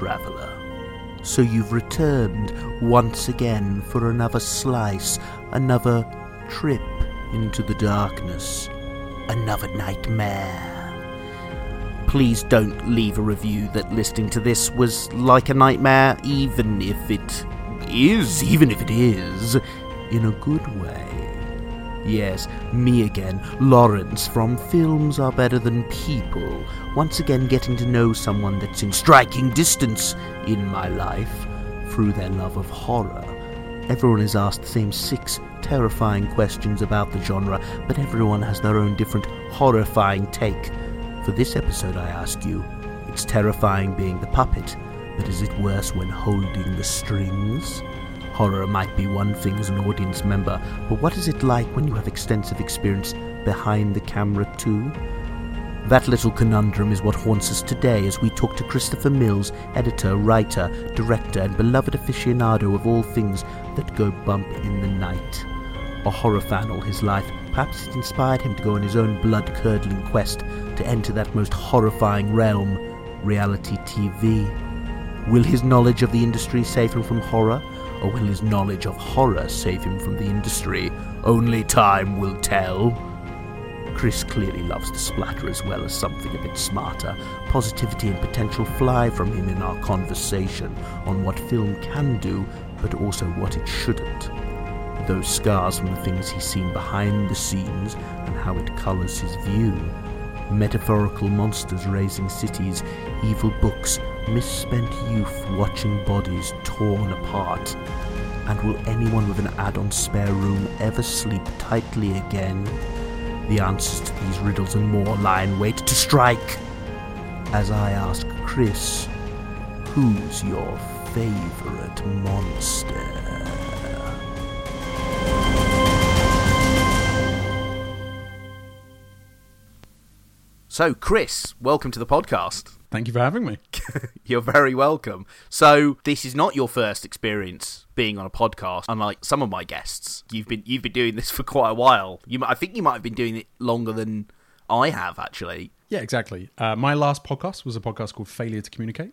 traveller. So you've returned once again for another slice, another trip into the darkness, another nightmare. Please don't leave a review that listening to this was like a nightmare, even if it is, even if it is, in a good way. Yes, me again, Lawrence from Films Are Better Than People, once again getting to know someone that's in striking distance in my life through their love of horror. Everyone is asked the same six terrifying questions about the genre, but everyone has their own different horrifying take. For this episode, I ask you, it's terrifying being the puppet, but is it worse when holding the strings? Horror might be one thing as an audience member, but what is it like when you have extensive experience behind the camera too? That little conundrum is what haunts us today as we talk to Christopher Mills, editor, writer, director, and beloved aficionado of all things that go bump in the night. A horror fan all his life, perhaps it inspired him to go on his own blood curdling quest to enter that most horrifying realm, reality TV. Will his knowledge of the industry save him from horror, or will his knowledge of horror save him from the industry? Only time will tell. Chris clearly loves to splatter as well as something a bit smarter. Positivity and potential fly from him in our conversation on what film can do, but also what it shouldn't. Those scars from the things he's seen behind the scenes and how it colours his view. Metaphorical monsters razing cities, evil books, misspent youth watching bodies torn apart. And will anyone with an add on spare room ever sleep tightly again? The answers to these riddles and more lie in wait to strike. As I ask Chris, who's your favourite monster? So, Chris, welcome to the podcast. Thank you for having me. You're very welcome. So, this is not your first experience being on a podcast, unlike some of my guests. You've been you've been doing this for quite a while. You, I think you might have been doing it longer than I have, actually. Yeah, exactly. Uh, my last podcast was a podcast called Failure to Communicate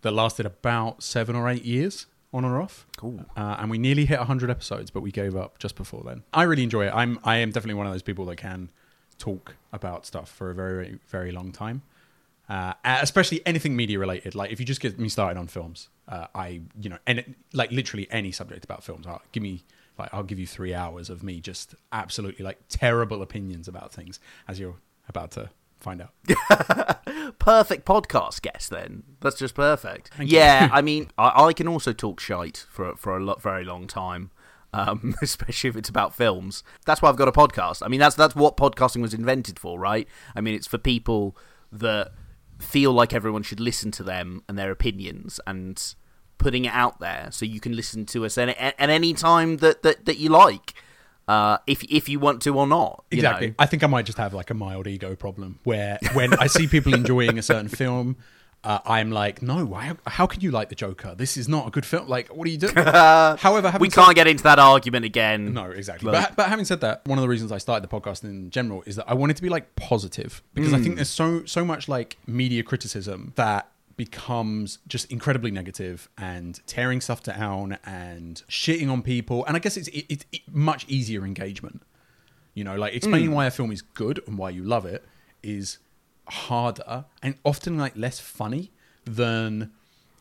that lasted about seven or eight years on or off. Cool. Uh, and we nearly hit 100 episodes, but we gave up just before then. I really enjoy it. I'm I am definitely one of those people that can talk about stuff for a very very long time. Uh, especially anything media related. Like if you just get me started on films, uh, I you know, and like literally any subject about films, I'll, give me like I'll give you three hours of me just absolutely like terrible opinions about things, as you're about to find out. perfect podcast guest then. That's just perfect. Thank yeah. I mean, I, I can also talk shite for for a lot, very long time. Um, especially if it's about films. That's why I've got a podcast. I mean, that's that's what podcasting was invented for, right? I mean, it's for people that feel like everyone should listen to them and their opinions and putting it out there so you can listen to us at, at any time that, that, that you like. Uh, if if you want to or not, you Exactly. know? I think I might just have like a mild ego problem where when I see people enjoying a certain film, uh, I'm like, no, why, how can you like the Joker? This is not a good film. Like, what are you doing? However, We can't get into that argument again. No, exactly. But, but having said that, one of the reasons I started the podcast in general is that I wanted to be like positive because Hmm. I think there's so so much like media criticism that becomes just incredibly negative and tearing stuff down and shitting on people. And I guess it's it, it's it, much easier engagement. You know, like explaining why a film is good and why you love it is harder and often like less funny than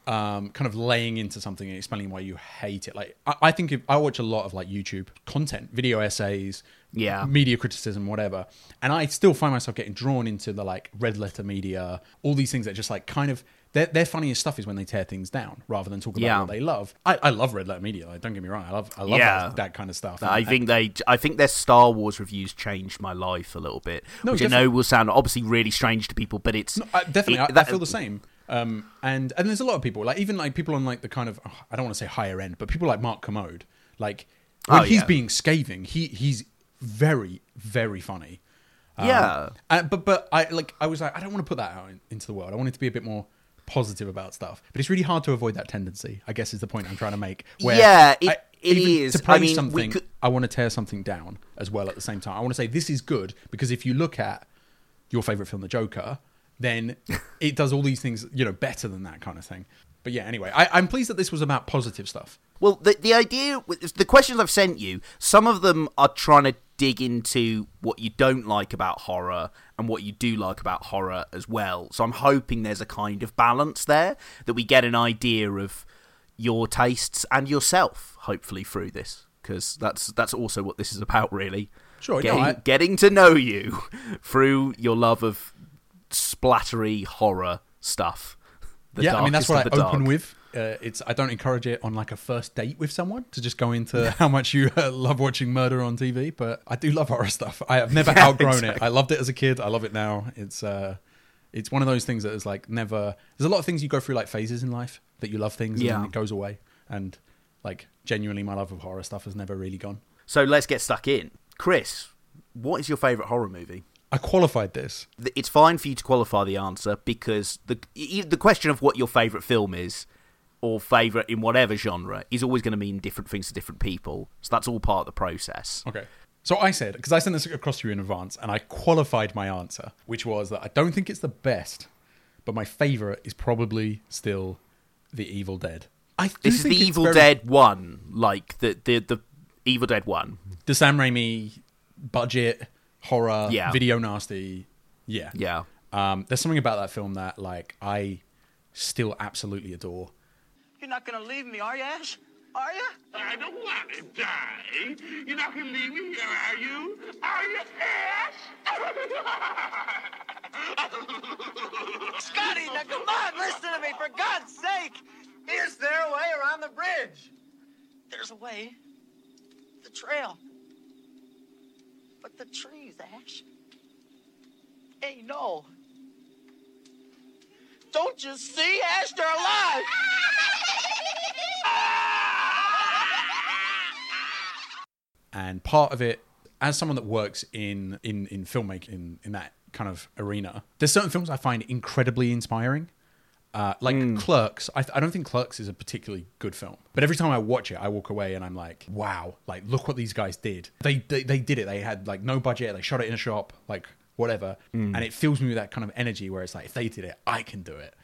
um, kind of laying into something and explaining why you hate it. Like I, I think if, I watch a lot of like YouTube content, video essays, Yeah. media criticism, whatever, and I still find myself getting drawn into the like red letter media, all these things that just like kind of their, their funniest stuff is when they tear things down rather than talk about Yeah. what they love. I, I love red letter media. Like, don't get me wrong, I love I love Yeah. that, that kind of stuff. I And- think they, I think their Star Wars reviews changed my life a little bit, No, which I know will sound obviously really strange to people, but it's No, I, definitely, it- I, I feel the same. Um, and and there's a lot of people, like even like people on like the kind of oh, I don't want to say higher end, but people like Mark Kermode, like when Oh, he's yeah. being scathing, he he's very very funny. Um, Yeah. uh, but but I like I was like I don't want to put that out in, into the world. I want it to be a bit more positive about stuff. But it's really hard to avoid that tendency. I guess is the point I'm trying to make. Where Yeah, it- I, it is. To I praise mean, something, could- I want to tear something down as well at the same time. I want to say this is good because if you look at your favorite film, The Joker, then it does all these things, you know, better than that kind of thing. But yeah, anyway, I, I'm pleased that this was about positive stuff. Well, the the idea, with the questions I've sent you, some of them are trying to dig into what you don't like about horror and what you do like about horror as well. So I'm hoping there's a kind of balance there that we get an idea of your tastes and yourself, hopefully through this, because that's that's also what this is about, really. Sure, getting, no, I- getting to know you through your love of splattery horror stuff. Yeah, I mean that's what I open dark. with. Uh, it's I don't encourage it on like a first date with someone to just go into how much you uh, love watching murder on TV, but I do love horror stuff. I have never Yeah, outgrown it. I loved it as a kid. I love it now. It's uh, it's one of those things that is like never. There's a lot of things you go through like phases in life that you love things and Yeah. then it goes away. And like genuinely, my love of horror stuff has never really gone. So let's get stuck in. Chris, what is your favourite horror movie? I qualified this. It's fine for you to qualify the answer because the the question of what your favourite film is or favourite in whatever genre is always going to mean different things to different people. So that's all part of the process. Okay. So I said, because I sent this across to you in advance, and I qualified my answer, which was that I don't think it's the best, but my favorite is probably still The Evil Dead. I This is think the Evil very- Dead one, like the the the Evil Dead one. the Sam Raimi budget horror, Yeah. video nasty. Yeah, Yeah. Um, there's something about that film that like I still absolutely adore. You're not gonna leave me, are you, Ash? Are you? I don't want to die. You're not gonna leave me here, are you? Are you, Ash? Scotty, now come on, listen to me, for God's sake! Is there a way around the bridge? There's a way. The trail. But the trees, Ash. Hey, no. Don't you see, Ash? They're alive! And part of it as someone that works in in in filmmaking in, in that kind of arena there's certain films i find incredibly inspiring. Uh, like clerks. I, I don't think clerks is a particularly good film. But every time i watch it i walk away and i'm like wow like look what these guys did. They they, they did it. They had like no budget. They shot it in a shop like whatever. And it fills me with that kind of energy where it's like if they did it i can do it.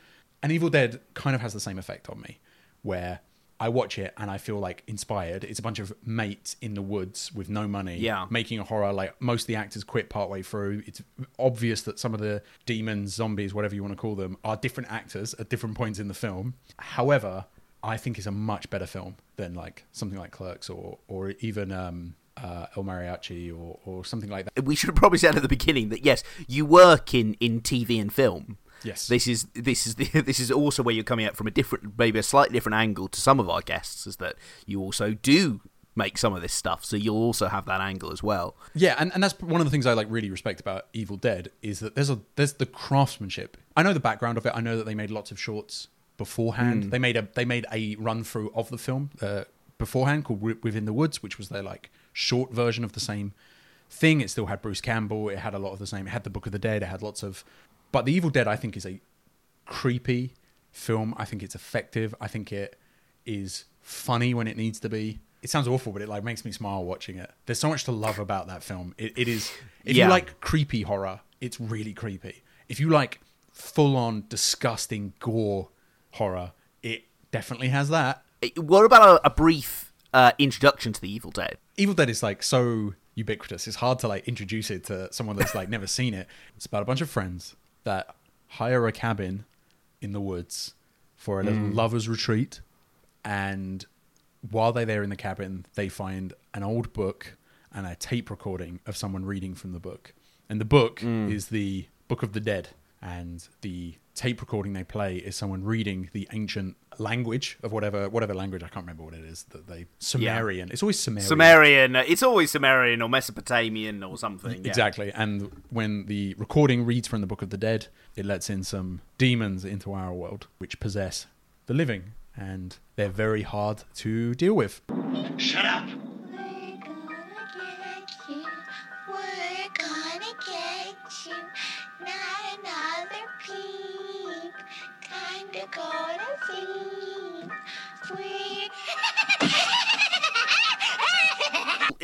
And evil dead kind of has the same effect on me where I watch it and I feel like inspired. It's a bunch of mates in the woods with no money, Yeah. making a horror. Like most of the actors quit partway through. It's obvious that some of the demons, zombies, whatever you want to call them, are different actors at different points in the film. However, I think it's a much better film than like something like Clerks or or even um, uh, El Mariachi or or something like that. We should have probably said at the beginning that yes, you work in, in TV and film. Yes. This is this is the, this is also where you're coming at from a different, maybe a slightly different angle to some of our guests, is that you also do make some of this stuff, so you'll also have that angle as well. Yeah, and, and that's one of the things I like really respect about Evil Dead is that there's a there's the craftsmanship. I know the background of it. I know that they made lots of shorts beforehand. They made a they made a run through of the film uh, beforehand called Within the Woods, which was their like short version of the same thing. It still had Bruce Campbell. It had a lot of the same. It had the Book of the Dead. It had lots of. But the Evil Dead, I think, is a creepy film. I think it's effective. I think it is funny when it needs to be. It sounds awful, but it like makes me smile watching it. There's so much to love about that film. It, it is. If Yeah. you like creepy horror, it's really creepy. If you like full on disgusting gore horror, it definitely has that. Eh, What about a, a brief uh, introduction to the Evil Dead? Evil Dead is like so ubiquitous. It's hard to like introduce it to someone that's like never seen it. It's about a bunch of friends that hire a cabin in the woods for a little mm. lovers retreat, and while they're there in the cabin, they find an old book and a tape recording of someone reading from the book. And the book mm. is the Book of the Dead, and the tape recording they play is someone reading the ancient language of whatever whatever language I can't remember what it is that they Sumerian. It's always Sumerian. Sumerian. uh, It's always Sumerian or Mesopotamian or something. yeah. Exactly. And when the recording reads from the Book of the Dead, it lets in some demons into our world which possess the living. And they're very hard to deal with. Shut up.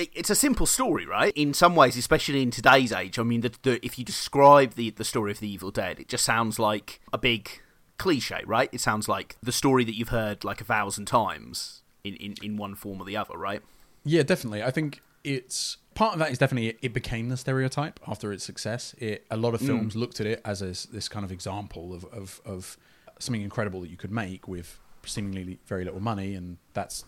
It- it's a simple story, right? In some ways, especially in today's age. I mean, the, the, if you describe the the story of the Evil Dead, it just sounds like a big cliche, right? It sounds like the story that you've heard like a thousand times in, in, in one form or the other, right? Yeah, definitely. I think it's part of that is definitely it became the stereotype after its success. It a lot of mm. films looked at it as a, this kind of example of, of of something incredible that you could make with seemingly very little money, and that's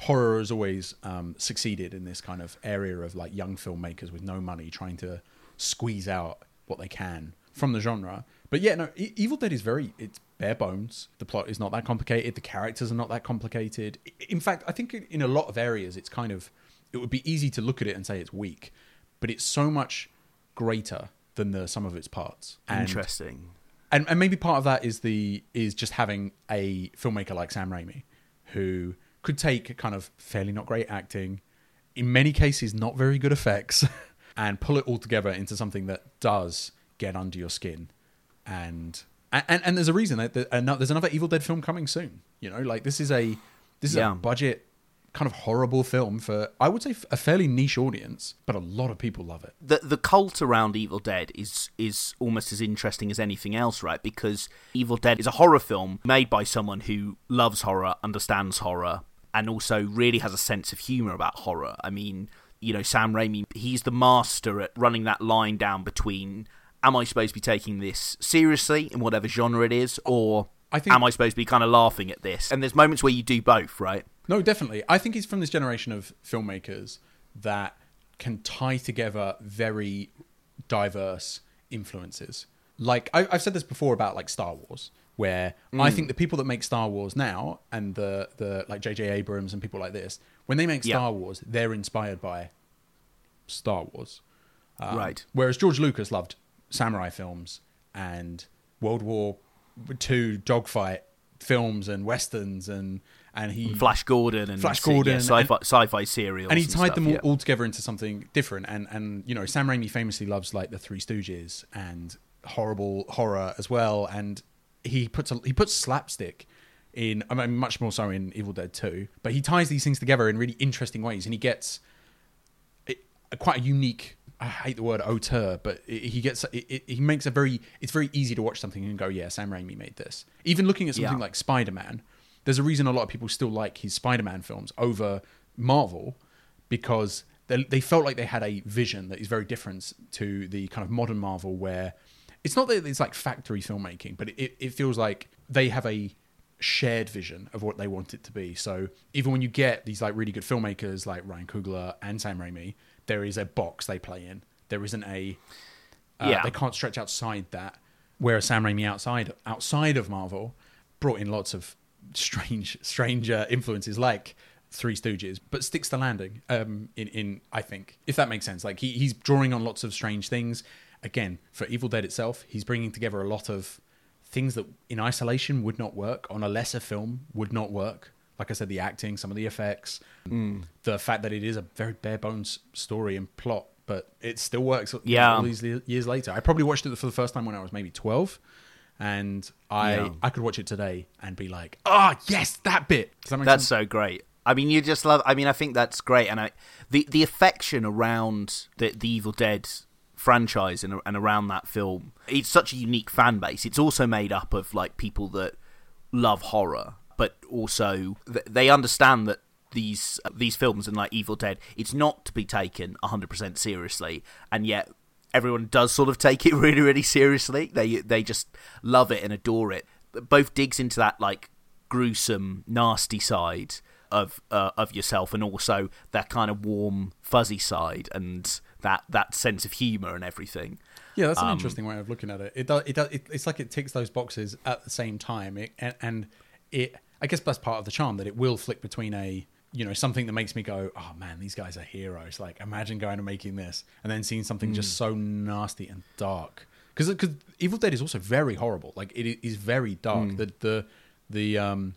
horror has always um, succeeded in this kind of area of like young filmmakers with no money trying to squeeze out what they can from the genre. But yeah, no, E- Evil Dead is very it's bare bones. The plot is not that complicated. The characters are not that complicated. In fact, I think in a lot of areas it's kind of it would be easy to look at it and say it's weak, but it's so much greater than the sum of its parts. And Interesting. and and maybe part of that is the is just having a filmmaker like Sam Raimi who could take kind of fairly not great acting, in many cases not very good effects, and pull it all together into something that does get under your skin, and and and there's a reason that there's another Evil Dead film coming soon. You know, like this is a this is Yeah. a budget kind of horrible film for I would say a fairly niche audience, but a lot of people love it. the the cult around Evil Dead is is almost as interesting as anything else, right? Because Evil Dead is a horror film made by someone who loves horror, understands horror, and also really has a sense of humor about horror. I mean, you know, Sam Raimi, he's the master at running that line down between am I supposed to be taking this seriously in whatever genre it is, or I think- am I supposed to be kind of laughing at this? And there's moments where you do both, right? No, definitely. I think he's from this generation of filmmakers that can tie together very diverse influences. Like I, I've said this before about like Star Wars, where Mm. I think the people that make Star Wars now and the the like J.J. Abrams and people like this, when they make Yeah. Star Wars, they're inspired by Star Wars. Um, Right. Whereas George Lucas loved samurai films and World War Two dogfight films and westerns and and he Flash Gordon and Flash yeah, Gordon sci-fi, sci-fi serials, and he tied stuff, them all, yeah. all together into something different. And and you know, Sam Raimi famously loves like the Three Stooges and horrible horror as well. And he puts a, he puts slapstick in. I mean, much more so in Evil Dead Two. But he ties these things together in really interesting ways, and he gets it, a, quite a unique. I hate the word auteur, but it, he gets it, he makes a very. It's very easy to watch something and go, "Yeah, Sam Raimi made this." Even looking at something Yeah. like Spider Man, there's a reason a lot of people still like his Spider Man films over Marvel because they, they felt like they had a vision that is very different to the kind of modern Marvel, where it's not that it's like factory filmmaking, but it, it feels like they have a shared vision of what they want it to be. So even when you get these like really good filmmakers like Ryan Coogler and Sam Raimi, there is a box they play in. There isn't a uh, Yeah. they can't stretch outside that. Whereas Sam Raimi outside outside of Marvel brought in lots of strange strange uh, influences like Three Stooges, but sticks the landing. Um, in in I think if that makes sense, like he he's drawing on lots of strange things. Again, for Evil Dead itself, he's bringing together a lot of things that in isolation would not work on a lesser film would not work. Like I said, the acting, some of the effects, the fact that it is a very bare bones story and plot, but it still works. Yeah. all these years later, I probably watched it for the first time when I was maybe twelve, and I Yeah. I could watch it today and be like, ah, yes, that bit. That that's sense? so great. I mean, you just love. I mean, I think that's great, and I the the affection around the the Evil Dead franchise and and around that film. It's such a unique fan base. It's also made up of like people that love horror, but also th- they understand that these these films and like Evil Dead, it's not to be taken hundred percent seriously, and yet everyone does sort of take it really really seriously. They they just love it and adore it. Both digs into that like gruesome, nasty side of uh, of yourself, and also that kind of warm, fuzzy side, and that that sense of humor and everything. Yeah, that's an Um, interesting way of looking at it. It does. It does. It, it's like it ticks those boxes at the same time, it, and, and it. I guess that's part of the charm that it will flick between a you know something that makes me go, oh man, these guys are heroes. Like imagine going and making this, and then seeing something just so nasty and dark. Because because Evil Dead is also very horrible. Like it is very dark. The the the um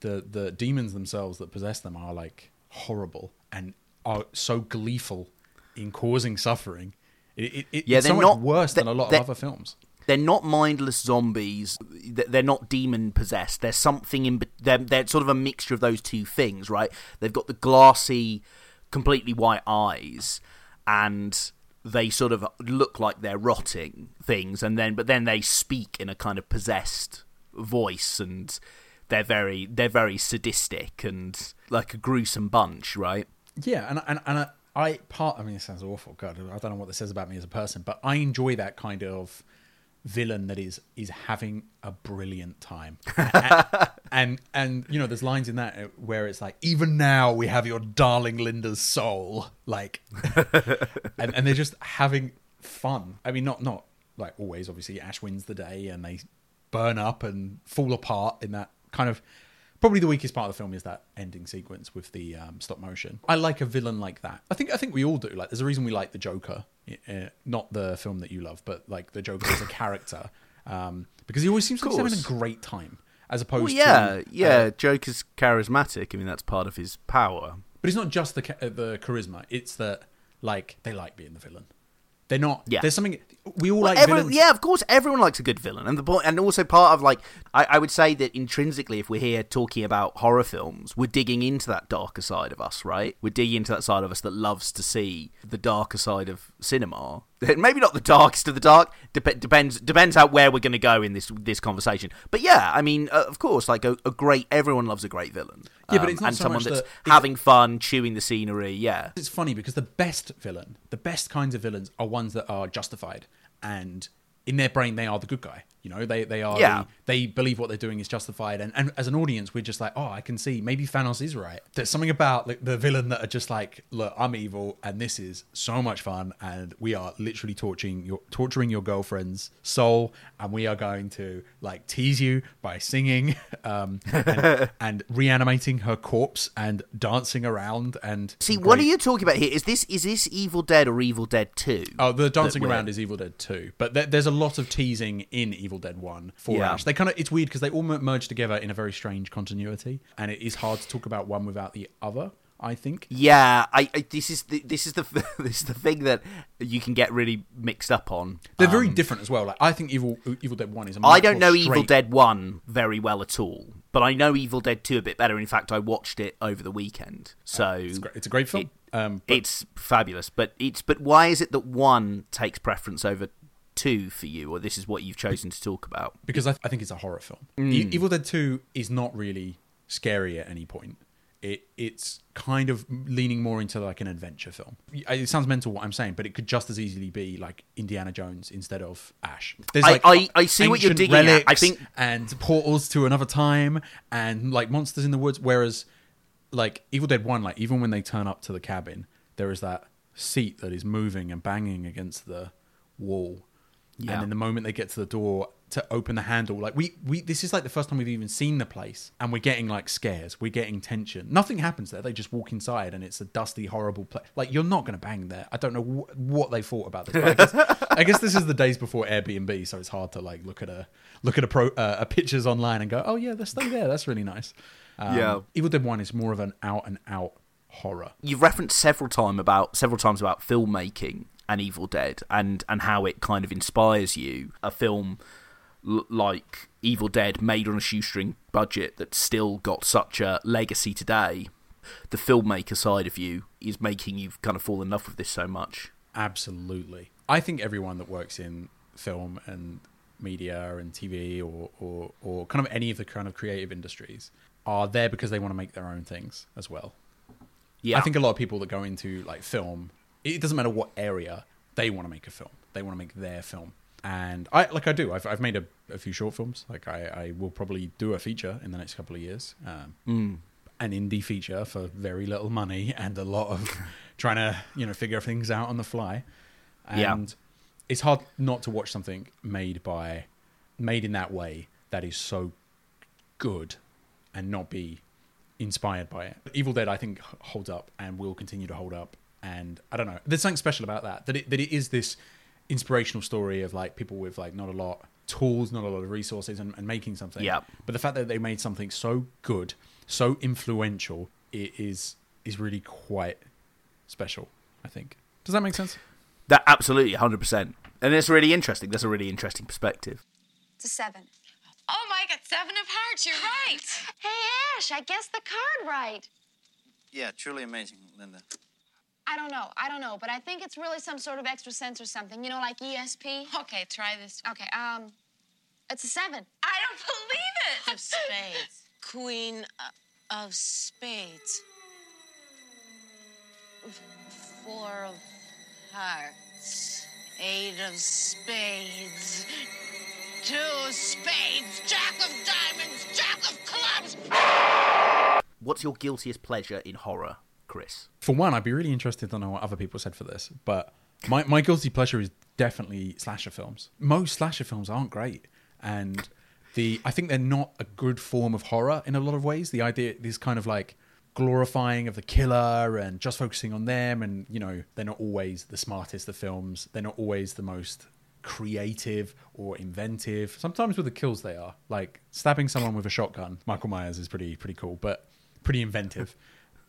the the demons themselves that possess them are like horrible and are so gleeful in causing suffering. It, it, it- Yeah, it's so much not- worse than a lot of other films. they're not mindless zombies. They're not demon possessed. They're something in. They're, they're sort of a mixture of those two things, right? They've got the glassy, completely white eyes, and they sort of look like they're rotting things, and then but then they speak in a kind of possessed voice and they're very they're very sadistic and like a gruesome bunch, right? Yeah, and and and uh, I, part. I mean, it sounds awful. God, I don't know what this says about me as a person, but I enjoy that kind of villain that is is having a brilliant time. and, and and you know, there's lines in that where it's like, even now we have your darling Linda's soul, like, and and they're just having fun. I mean, not not like always. Obviously, Ash wins the day, and they burn up and fall apart in that kind of probably the weakest part of the film is that ending sequence with the um, stop motion. I like a villain like that. I think I think we all do. Like, there's a reason we like the Joker, uh, not the film that you love, but like the Joker as a character, um, because he always seems to be having a great time, as opposed Well, yeah, to yeah. uh, Joker's charismatic. I mean, that's part of his power. but it's not just the uh, the charisma. It's that like they like being the villain. They're not. Yeah. There's something we all Well, like. every- villains. yeah, of course, everyone likes a good villain, and the point, and also part of like, I, I would say that intrinsically, if we're here talking about horror films, we're digging into that darker side of us, right? We're digging into that side of us that loves to see the darker side of cinema. Maybe not the darkest of the dark. Dep- depends depends how where we're going to go in this this conversation. But yeah, I mean, uh, of course, like a, a great. Everyone loves a great villain. Yeah, but Um, it's not and so someone much that's that- it's- having fun, chewing the scenery. Yeah, It's funny because the best villain, the best kinds of villains are ones that are justified and in their brain they are the good guy. You know, they they are Yeah. the, they believe what they're doing is justified and, and as an audience we're just like, "Oh, I can see maybe Thanos is right." There's something about like, the villain that are just like, "Look, I'm evil and this is so much fun and we are literally torturing your torturing your girlfriend's soul and we are going to like tease you by singing um and, and reanimating her corpse and dancing around and See, what are you talking about here? Is this is this Evil Dead or Evil Dead Two? Oh, the dancing around is Evil Dead 2, but there, there's a lot of teasing in Evil Dead 1 for Yeah. Ash. They kind of it's weird because they all merge together in a very strange continuity, and it is hard to talk about one without the other. I think. Yeah, I, I this is the, this is the this is the thing that you can get really mixed up on. They're very Um, different as well. Like I think Evil Evil Dead 1 is. A I don't know Evil Dead One very well at all, but I know Evil Dead Two a bit better. In fact, I watched it over the weekend, so It's, great. it's a great film. It- um, but it's fabulous. But it's but why is it that one takes preference over two for you, or this is what you've chosen to talk about? because I, I think it's a horror film. Mm. E- Evil Dead 2 is not really scary at any point. It it's kind of leaning more into like an adventure film. It sounds mental what I'm saying, but it could just as easily be like Indiana Jones instead of Ash. There's like I- I see what you're digging at. I think- and portals to another time and like monsters in the woods. Whereas like Evil Dead One, like even when they turn up to the cabin, there is that seat that is moving and banging against the wall. Yeah. And then the moment they get to the door to open the handle, like we, we this is like the first time we've even seen the place, and we're getting like scares, we're getting tension. Nothing happens there. They just walk inside, and it's a dusty, horrible place. Like you're not going to bang there. I don't know wh- what they thought about this. I, guess, I guess this is the days before Airbnb, so it's hard to like look at a look at a pro uh, a pictures online and go, oh yeah, they're stay there. That's really nice. Um, Yeah. Evil Dead One is more of an out and out horror. you've referenced several time about several times about filmmaking and Evil Dead and and how it kind of inspires you. A film l- like Evil Dead made on a shoestring budget that's still got such a legacy today. The filmmaker side of you is making you kind of fall in love with this so much. Absolutely. I think everyone that works in film and media and TV or, or, or kind of any of the kind of creative industries are there because they want to make their own things as well. Yeah, I think a lot of people that go into like film, it doesn't matter what area, they want to make a film. They want to make their film. And I like I do. I've I've made a, a few short films. Like I, I will probably do a feature in the next couple of years. Um, An indie feature for very little money and a lot of trying to you know figure things out on the fly. Yeah. And it's hard not to watch something made by made in that way that is so good and not be inspired by it. Evil Dead, I think, holds up and will continue to hold up. And I don't know, there's something special about that. That it that it is this inspirational story of like people with like not a lot tools, not a lot of resources, and, and making something. Yeah. But the fact that they made something so good, so influential, it is is really quite special. I think. Does that make sense? that absolutely hundred percent, and it's really interesting. That's a really interesting perspective. It's a seven. Oh my god, seven of hearts, you're right. Hey, Ash, I guessed the card right. Yeah, truly amazing, Linda. I don't know. I don't know, but I think it's really some sort of extra sense or something. You know, like ESP. Okay, try this. Okay, um, it's a seven. I don't believe it. Of spades. Queen uh, of spades. Four of hearts. Eight of spades. Two of spades. Jack of diamonds. Jack of clubs. What's your guiltiest pleasure in horror, Chris? For one, I'd be really interested to know what other people said for this, but my, my guilty pleasure is definitely slasher films. Most slasher films aren't great, and the I think they're not a good form of horror in a lot of ways. The idea this kind of like glorifying of the killer and just focusing on them, and you know they're not always the smartest of films. They're not always the most creative or inventive. Sometimes with the kills they are like stabbing someone with a shotgun. Michael Myers is pretty pretty cool, but pretty inventive.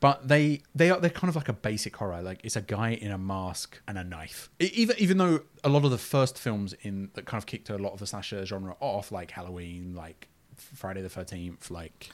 But they they are they're kind of like a basic horror. Like it's a guy in a mask and a knife. E- Even even though a lot of the first films in that kind of kicked a lot of the slasher genre off, like Halloween, like Friday the Thirteenth, like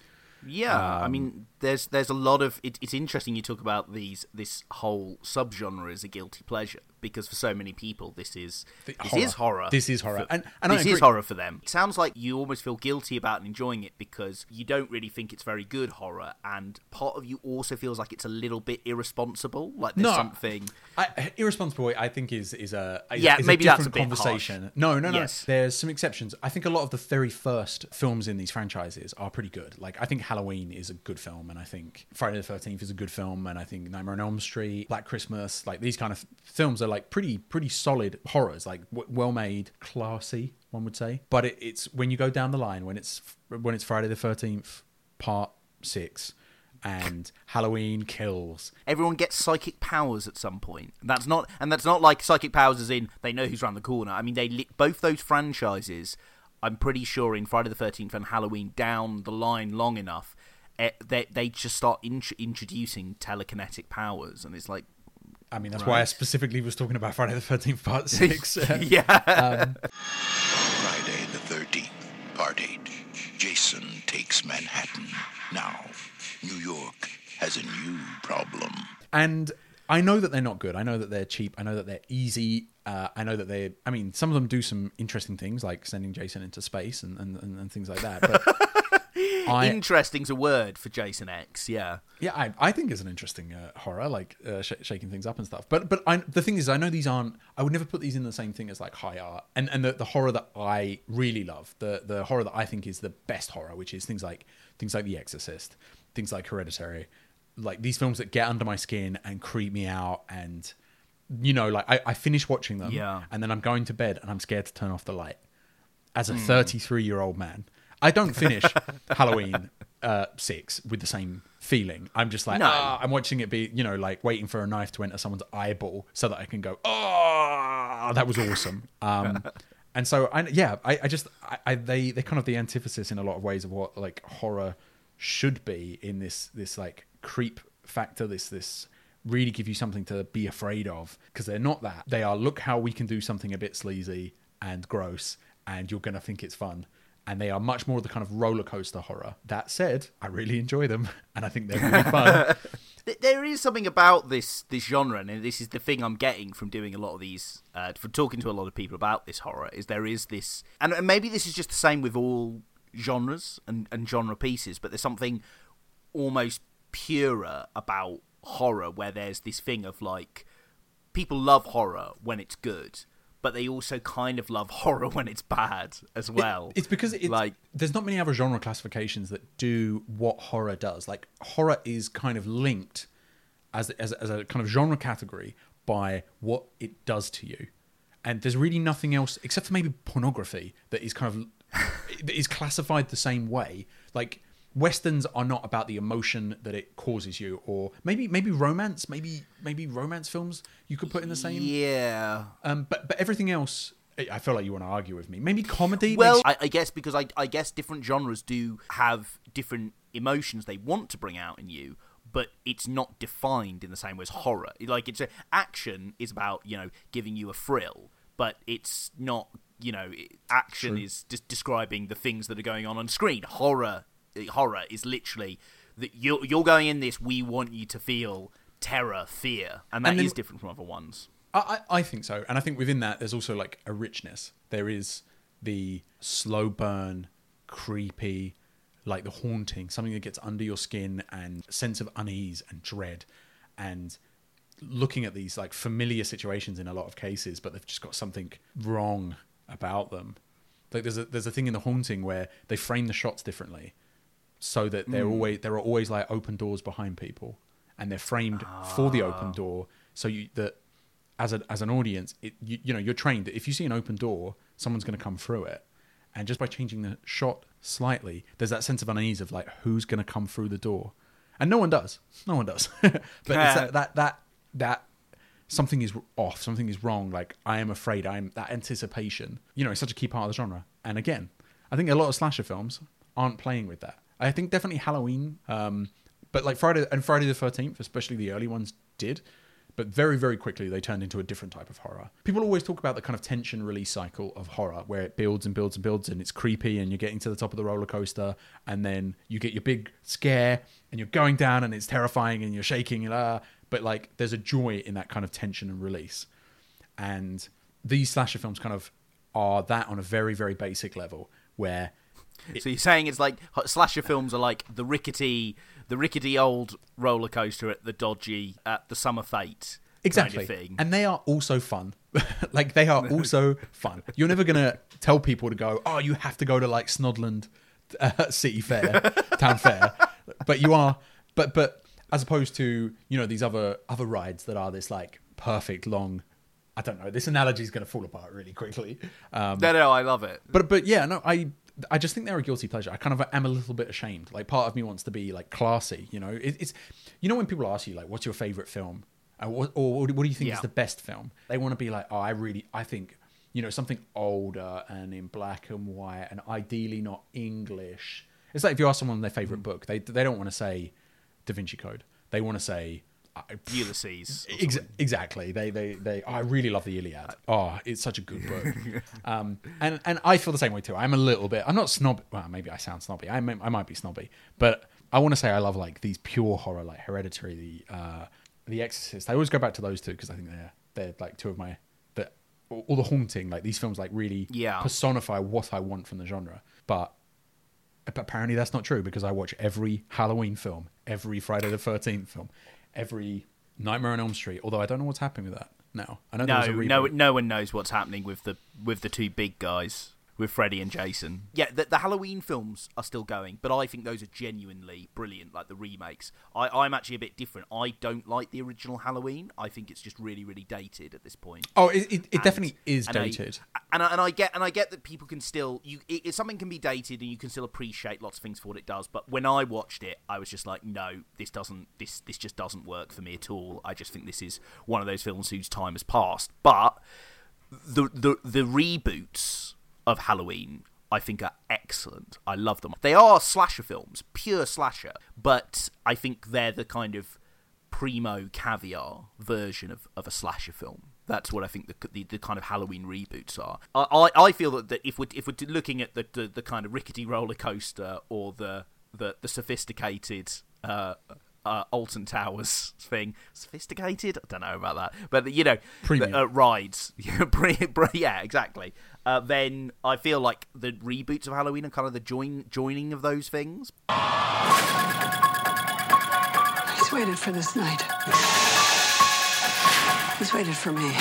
Yeah, I Um, mean, there's there's a lot of. It, it's interesting you talk about these this whole subgenre as a guilty pleasure because for so many people this is The this horror. is horror. This is horror. For- And- and I this is horror for them. It sounds like you almost feel guilty about enjoying it because you don't really think it's very good horror, and part of you also feels like it's a little bit irresponsible. Like there's No. something. I, irresponsible, I think, is is a is, Yeah, is maybe a that's a conversation. harsh. No, no, no. Yes. There's some exceptions. I think a lot of the very first films in these franchises are pretty good. Like I think Halloween is a good film, and I think Friday the Thirteenth is a good film, and I think Nightmare on Elm Street, Black Christmas, like these kind of films are like pretty pretty solid horrors, like w- well made, classy, one would say. But it, it's when you go down the line when it's when it's Friday the Thirteenth Part Six. And Halloween kills, Everyone gets psychic powers at some point. That's not, and that's not like psychic powers as in they know who's around the corner. I mean, they li- both those franchises. I'm pretty sure in Friday the Thirteenth and Halloween down the line long enough, eh, they they just start int- introducing telekinetic powers, and it's like, I mean, that's why I specifically was talking about Friday the Thirteenth Part Six. yeah, Um, Friday the 13th, Part 8. Jason takes Manhattan. Now, New York has a new problem. and I know that they're not good. I know that they're cheap. I know that they're easy. Uh, I know that they. I mean, some of them do some interesting things, like sending Jason into space and and, and, and things like that. But I, interesting's a word for Jason X. Yeah, yeah, I, I think it's an interesting uh, horror, like uh, sh- shaking things up and stuff. But but I, the thing is, I know these aren't. I would never put these in the same thing as like high art. And and the, the horror that I really love, the the horror that I think is the best horror, which is things like things like The Exorcist, things like Hereditary, like these films that get under my skin and creep me out and. You know, like I, I finish watching them, Yeah. and then I'm going to bed, and I'm scared to turn off the light. As a Hmm. 33 year old man, I don't finish Halloween uh, six with the same feeling. I'm just like, No. ah, I'm watching it be, you know, like waiting for a knife to enter someone's eyeball so that I can go, oh, that was awesome. Um, and so, I, yeah, I, I just, I, I, they, they kind of the antithesis in a lot of ways of what like horror should be in this, this like creep factor, this, this really give you something to be afraid of because they're not that. They are, look how we can do something a bit sleazy and gross and you're going to think it's fun. And they are much more the kind of roller coaster horror. That said, I really enjoy them and I think they're really fun. There is something about this this genre, and this is the thing I'm getting from doing a lot of these, uh, from talking to a lot of people about this horror. Is there is this, and, and maybe this is just the same with all genres and, and genre pieces, but there's something almost purer about horror, where there's this thing of like people love horror when it's good. But they also kind of love horror when it's bad as well. It's because it's like there's not many other genre classifications that do what horror does. Like horror is kind of linked as as, as a kind of genre category by what it does to you, and there's really nothing else except for maybe pornography that is kind of that is classified the same way. Like westerns are not about the emotion that it causes you, or maybe maybe romance, maybe maybe romance films you could put in the same. yeah, Um, but but everything else, I feel like you want to argue with me. Maybe comedy. Well, makes- I, I guess because I, I guess different genres do have different emotions they want to bring out in you, but it's not defined in the same way as horror. Like it's a action is about you know giving you a thrill, but it's not you know action is just describing the things that are going on on screen. Horror horror is literally that you're you're going in this. We want you to feel terror, fear, and that is And then- different from other ones. I, I I think so, and I think within that there's also like a richness. There is the slow burn creepy, like the haunting, something that gets under your skin and sense of unease and dread, and looking at these like familiar situations in a lot of cases, but they've just got something wrong about them. Like there's a there's a thing in the haunting where they frame the shots differently, so that they're Mm. always there are always like open doors behind people, and they're framed for the open door, so you that as a as an audience, it, you, you know you're trained that if you see an open door, someone's going to come through it, and just by changing the shot slightly, there's that sense of unease of like who's going to come through the door, and no one does, no one does, but it's that, that that that something is off, something is wrong. Like I am afraid, I'm that anticipation. You know, it's such a key part of the genre. And again, I think a lot of slasher films aren't playing with that. I think definitely Halloween, um, but like Friday and Friday the Thirteenth, especially the early ones, did. But very, very quickly they turned into a different type of horror. People always talk about the kind of tension release cycle of horror, where it builds and builds and builds, and it's creepy, and you're getting to the top of the roller coaster, and then you get your big scare, and you're going down, and it's terrifying, and you're shaking, and uh, but like there's a joy in that kind of tension and release and these slasher films kind of are that on a very very basic level where so you're saying it's like slasher films are like the rickety, the rickety old roller coaster at the dodgy at the summer fete exactly kind of and they are also fun. Like they are also fun. You're never gonna tell people to go oh you have to go to like snodland uh, city fair town fair. But you are but but as opposed to you know these other other rides that are this like perfect long i don't know this analogy is going to fall apart really quickly. Um no, no, I love it. but but yeah, no, I I just think they're a guilty pleasure. I kind of am a little bit ashamed. Like part of me wants to be like classy, you know. It, it's you know when people ask you like, "What's your favorite film?" Uh, what, or what do you think is the best film? They want to be like, "Oh, I really, I think." You know, something older and in black and white, and ideally not English. It's like if you ask someone their favorite book, they they don't want to say Da Vinci Code. They want to say Ulysses. Ex- exactly. They, they, they. I really love the Iliad. Oh, it's such a good book. um, and and I feel the same way too. I'm a little bit. I'm not snob. Well, maybe I sound snobby. I may, I might be snobby, but I want to say I love like these pure horror, like Hereditary, the uh, the Exorcist. I always go back to those two because I think they're they're like two of my that all the haunting. Like these films, like really Yeah. personify what I want from the genre. But but apparently that's not true because I watch every Halloween film, every Friday the Thirteenth film, every Nightmare on Elm Street. Although I don't know what's happening with that now. I know No, no, no one knows what's happening with the with the two big guys, with Freddy and Jason. Yeah, the, the Halloween films are still going, but I think those are genuinely brilliant, like the remakes. I, I'm actually a bit different. I don't like the original Halloween. I think it's just really, really dated at this point. Oh, it, it, it And- definitely is and I- dated. and I, and I get and I get that people can still you it, it- something can be dated and you can still appreciate lots of things for what it does. But when I watched it, I was just like, no, this doesn't this this just doesn't work for me at all. I just think this is one of those films whose time has passed. But the the the reboots of Halloween. I think are excellent. I love them. They are slasher films, pure slasher, but I think they're the kind of primo caviar version of, of a slasher film. That's what I think the, the, the kind of Halloween reboots are. I, I, I feel that, that if we're if we're looking at the, the, the kind of rickety roller coaster or the the, the sophisticated uh, uh, Alton Towers thing, sophisticated, I don't know about that, but you know, the, uh, rides, yeah, exactly. Uh, then I feel like the reboots of Halloween are kind of the join joining of those things. He's waited for this night. He's waited for me.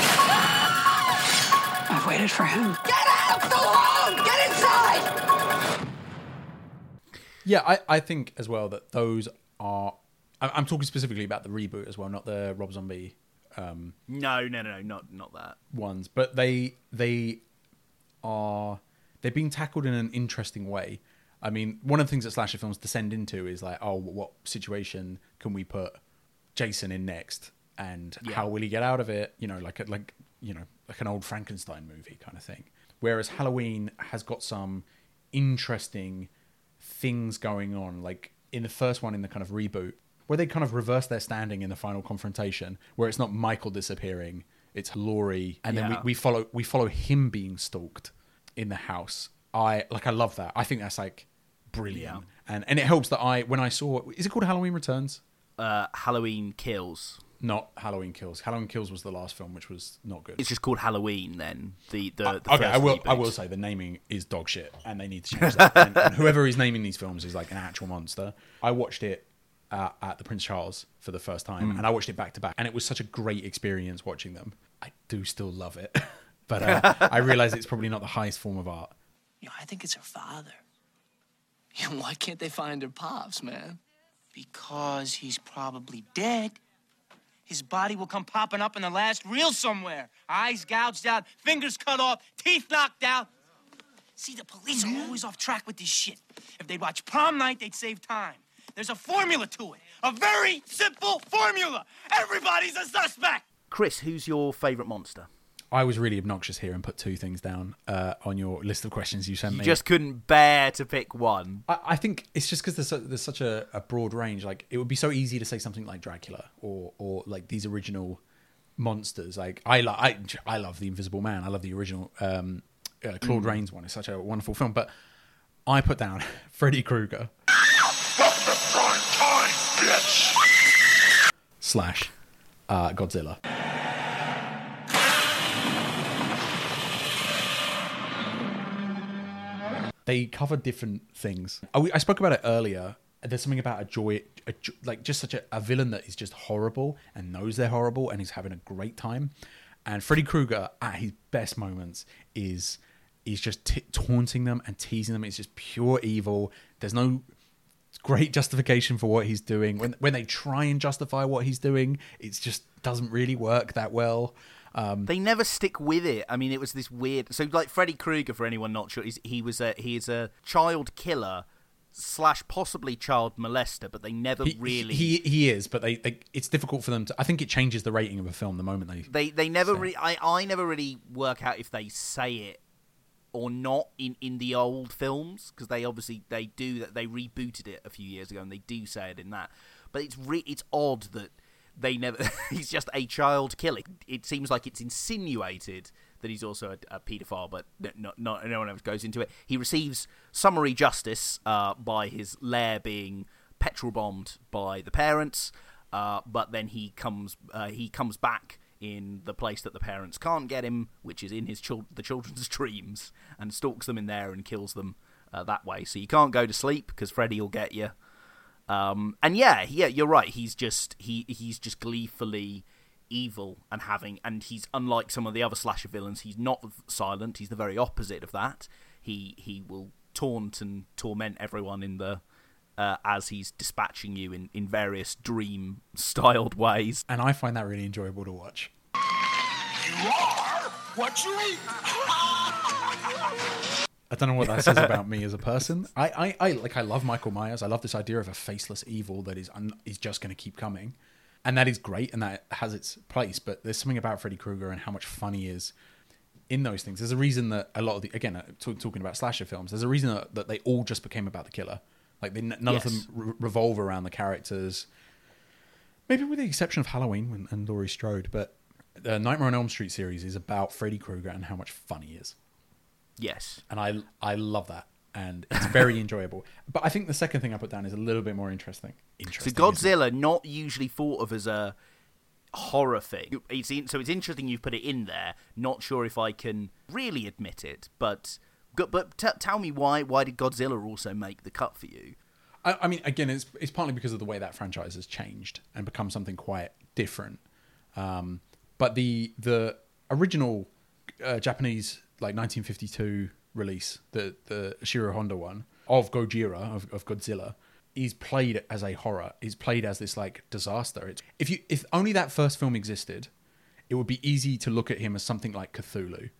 I've waited for him. Get out! So long! Get inside! Yeah, I, I think as well that those are. I- I'm talking specifically about the reboot as well, not the Rob Zombie um, No, no, no, no, not not that. ones, but they they are they're being tackled in an interesting way. I mean, one of the things that slasher films descend into is like, oh, what situation can we put Jason in next, and Yeah. how will he get out of it? You know, like a, like you know, like an old Frankenstein movie kind of thing. Whereas Halloween has got some interesting things going on. Like in the first one, in the kind of reboot, where they kind of reverse their standing in the final confrontation, where it's not Michael disappearing, it's Laurie, and then Yeah. we, we follow we follow him being stalked in the house. I like I love that. I think that's like brilliant, Yeah. and and it helps that I when I saw is it called Halloween Returns? Uh, Halloween Kills. not Halloween Kills. Halloween Kills was the last film, which was not good. It's just called Halloween. Then the the, the okay, I will. I will say the naming is dog shit, and they need to change that. and, and whoever is naming these films is like an actual monster. I watched it uh, at the Prince Charles for the first time, Mm. and I watched it back to back, and it was such a great experience watching them. I do still love it, but uh, I realize it's probably not the highest form of art. You know, I think it's her father. You know, why can't they find her pops, man? Because he's probably dead. His body will come popping up in the last reel somewhere. Eyes gouged out, fingers cut off, teeth knocked out. See, the police are always off track with this shit. If they'd watch prom night, they'd save time. There's a formula to it. A very simple formula. Everybody's a suspect. Chris, who's your favourite monster? I was really obnoxious here and put two things down uh, on your list of questions you sent me. You me. just couldn't bear to pick one. I, I think it's just because there's, so, there's such a, a broad range. Like it would be so easy to say something like Dracula or or like these original monsters. Like I lo- I I love the Invisible Man. I love the original um, uh, Claude Mm. Rains one. It's such a wonderful film. But I put down Freddy Krueger slash uh, Godzilla. They cover different things. I, I spoke about it earlier. There's something about a joy, a, like just such a, a villain that is just horrible and knows they're horrible and is having a great time. And Freddy Krueger at his best moments is is just t- taunting them and teasing them. It's just pure evil. There's no great justification for what he's doing. When when they try and justify what he's doing, it just doesn't really work that well. Um, They never stick with it. I mean, it was this weird. So, like Freddy Krueger, for anyone not sure, he was a he is a child killer slash possibly child molester, but they never he, really he he is, but they, they it's difficult for them to. I think it changes the rating of a film the moment they they they never really. I I never really work out if they say it or not in in the old films because they obviously they do that. They rebooted it a few years ago and they do say it in that. But it's re- it's odd that they never. he's just a child killer. It seems like it's insinuated that he's also a, a paedophile, but no, no, no one ever goes into it. He receives summary justice uh, by his lair being petrol bombed by the parents, uh, but then he comes uh, he comes back in the place that the parents can't get him, which is in his chil- the children's dreams, and stalks them in there and kills them uh, that way. So you can't go to sleep because Freddy will get you. Um, and yeah, yeah, you're right. He's just he he's just gleefully evil and having, and he's unlike some of the other slasher villains. He's not silent. He's the very opposite of that. He he will taunt and torment everyone in the uh, as he's dispatching you in in various dream styled ways. and I find that really enjoyable to watch. You are what you eat. I don't know what that says about me as a person. I, I, I like I love Michael Myers. I love this idea of a faceless evil that is un, is just going to keep coming, and that is great and that has its place. But there's something about Freddy Krueger and how much fun he is in those things. There's a reason that a lot of the again uh, talk, talking about slasher films. There's a reason that, that they all just became about the killer. Like they, none Yes. of them re- revolve around the characters. Maybe with the exception of Halloween and, and Laurie Strode, but the Nightmare on Elm Street series is about Freddy Krueger and how much fun he is Yes. and I I love that, and it's very enjoyable. But I think the second thing I put down is a little bit more interesting. Interesting. So Godzilla, not usually thought of as a horror thing. It's in, so it's interesting you've put it in there. Not sure if I can really admit it, but but t- tell me why why did Godzilla also make the cut for you? I, I mean, again, it's it's partly because of the way that franchise has changed and become something quite different. Um, but the the original uh, Japanese like 1952 release, the the Ishiro Honda one of Gojira of, of Godzilla, is played as a horror. Is played as this like disaster. It's if you if only that first film existed, it would be easy to look at him as something like Cthulhu,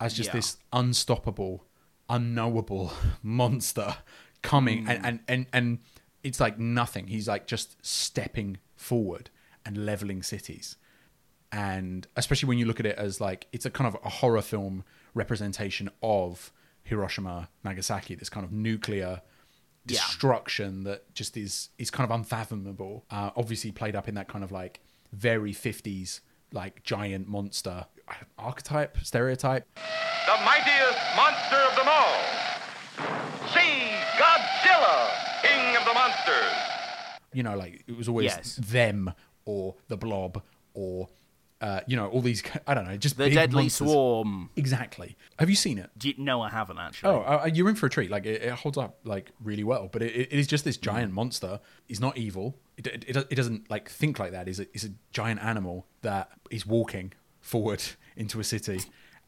as just Yeah. this unstoppable, unknowable monster coming and, and and and it's like nothing. He's like just stepping forward and leveling cities. And especially when you look at it as like it's a kind of a horror film representation of Hiroshima, Nagasaki, this kind of nuclear Yeah. destruction that just is is kind of unfathomable. Uh, obviously played up in that kind of like very 50s like giant monster archetype, stereotype. The mightiest monster of them all. See Godzilla, king of the monsters. you know, like it was always Yes. them or The Blob or uh, you know all these I don't know just The Deadly monsters. Swarm. Exactly. Have you seen it? Do you- no, I haven't actually. Oh, uh, you're in for a treat. Like it, it holds up like really well, but it, it is just this giant monster. He's not evil. It, it, it, it doesn't like think like that. Is it's a giant animal that is walking forward into a city,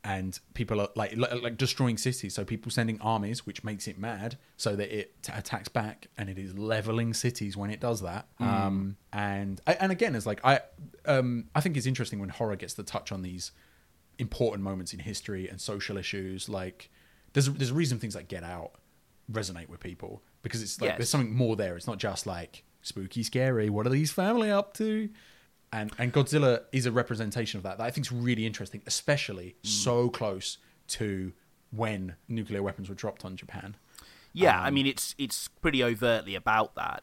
and people are like like, like destroying cities. So people sending armies, which makes it mad, so that it t- attacks back, and it is leveling cities when it does that. Mm. Um, and and again, it's like I um I think it's interesting when horror gets the touch on these important moments in history and social issues. Like there's there's a reason things like Get Out resonate with people because it's like Yes. there's something more there. It's not just like spooky, scary. What are these family up to? And and Godzilla is a representation of that. That I think is really interesting, especially so close to when nuclear weapons were dropped on Japan. Yeah, Um, I mean it's it's pretty overtly about that.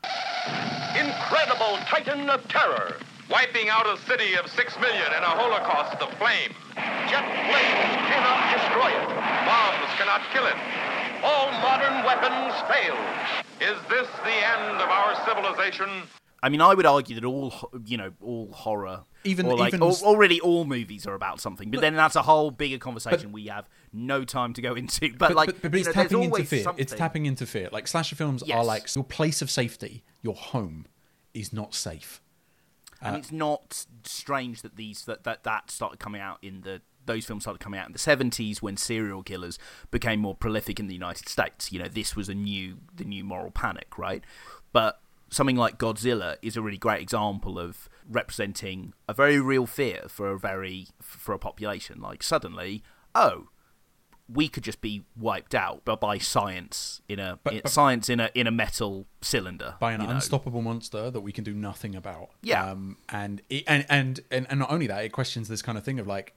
Incredible titan of terror, wiping out a city of six million in a holocaust of flame. Jet flames cannot destroy it. Bombs cannot kill it. All modern weapons fail. Is this the end of our civilization? I mean, I would argue that all you know, all horror, Even- or like even al- already all movies are about something. But then that's a whole bigger conversation we have no time to go into. But, like, but, but it's know, tapping into fear. something. It's tapping into fear. Like slasher films are like your place of safety, your home, is not safe. and Uh, it's not strange that these that, that that started coming out in the those films started coming out in the 70s when serial killers became more prolific in the United States. You know, this was a new the new moral panic, right? But something like Godzilla is a really great example of representing a very real fear for a very for a population. Like suddenly, oh, we could just be wiped out by- by science in a But- in- but- science in a in a metal cylinder by an you know. unstoppable monster that we can do nothing about. Yeah. um, and, it, and and and and not only that, it questions this kind of thing of like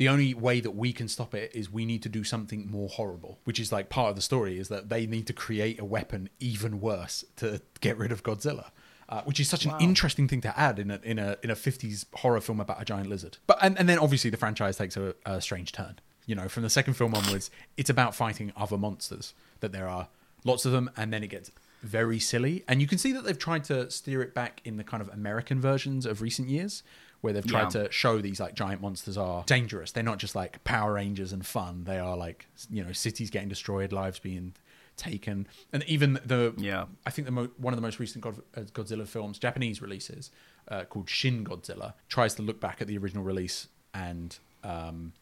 the only way that we can stop it is we need to do something more horrible, which is like part of the story is that they need to create a weapon even worse to get rid of Godzilla. Uh, which is such an interesting thing to add in a in a in a fifties horror film about a giant lizard. But and, and then obviously the franchise takes a, a strange turn. You know, from the second film onwards, it's about fighting other monsters. That there are lots of them, and then it gets very silly. And you can see that they've tried to steer it back in the kind of American versions of recent years, where they've tried Yeah. to show these like giant monsters are dangerous. They're not just like Power Rangers and fun. They are like you know cities getting destroyed, lives being taken, and even the Yeah. I think the mo- one of the most recent God- uh, Godzilla films, Japanese releases, uh, called Shin Godzilla, tries to look back at the original release and um,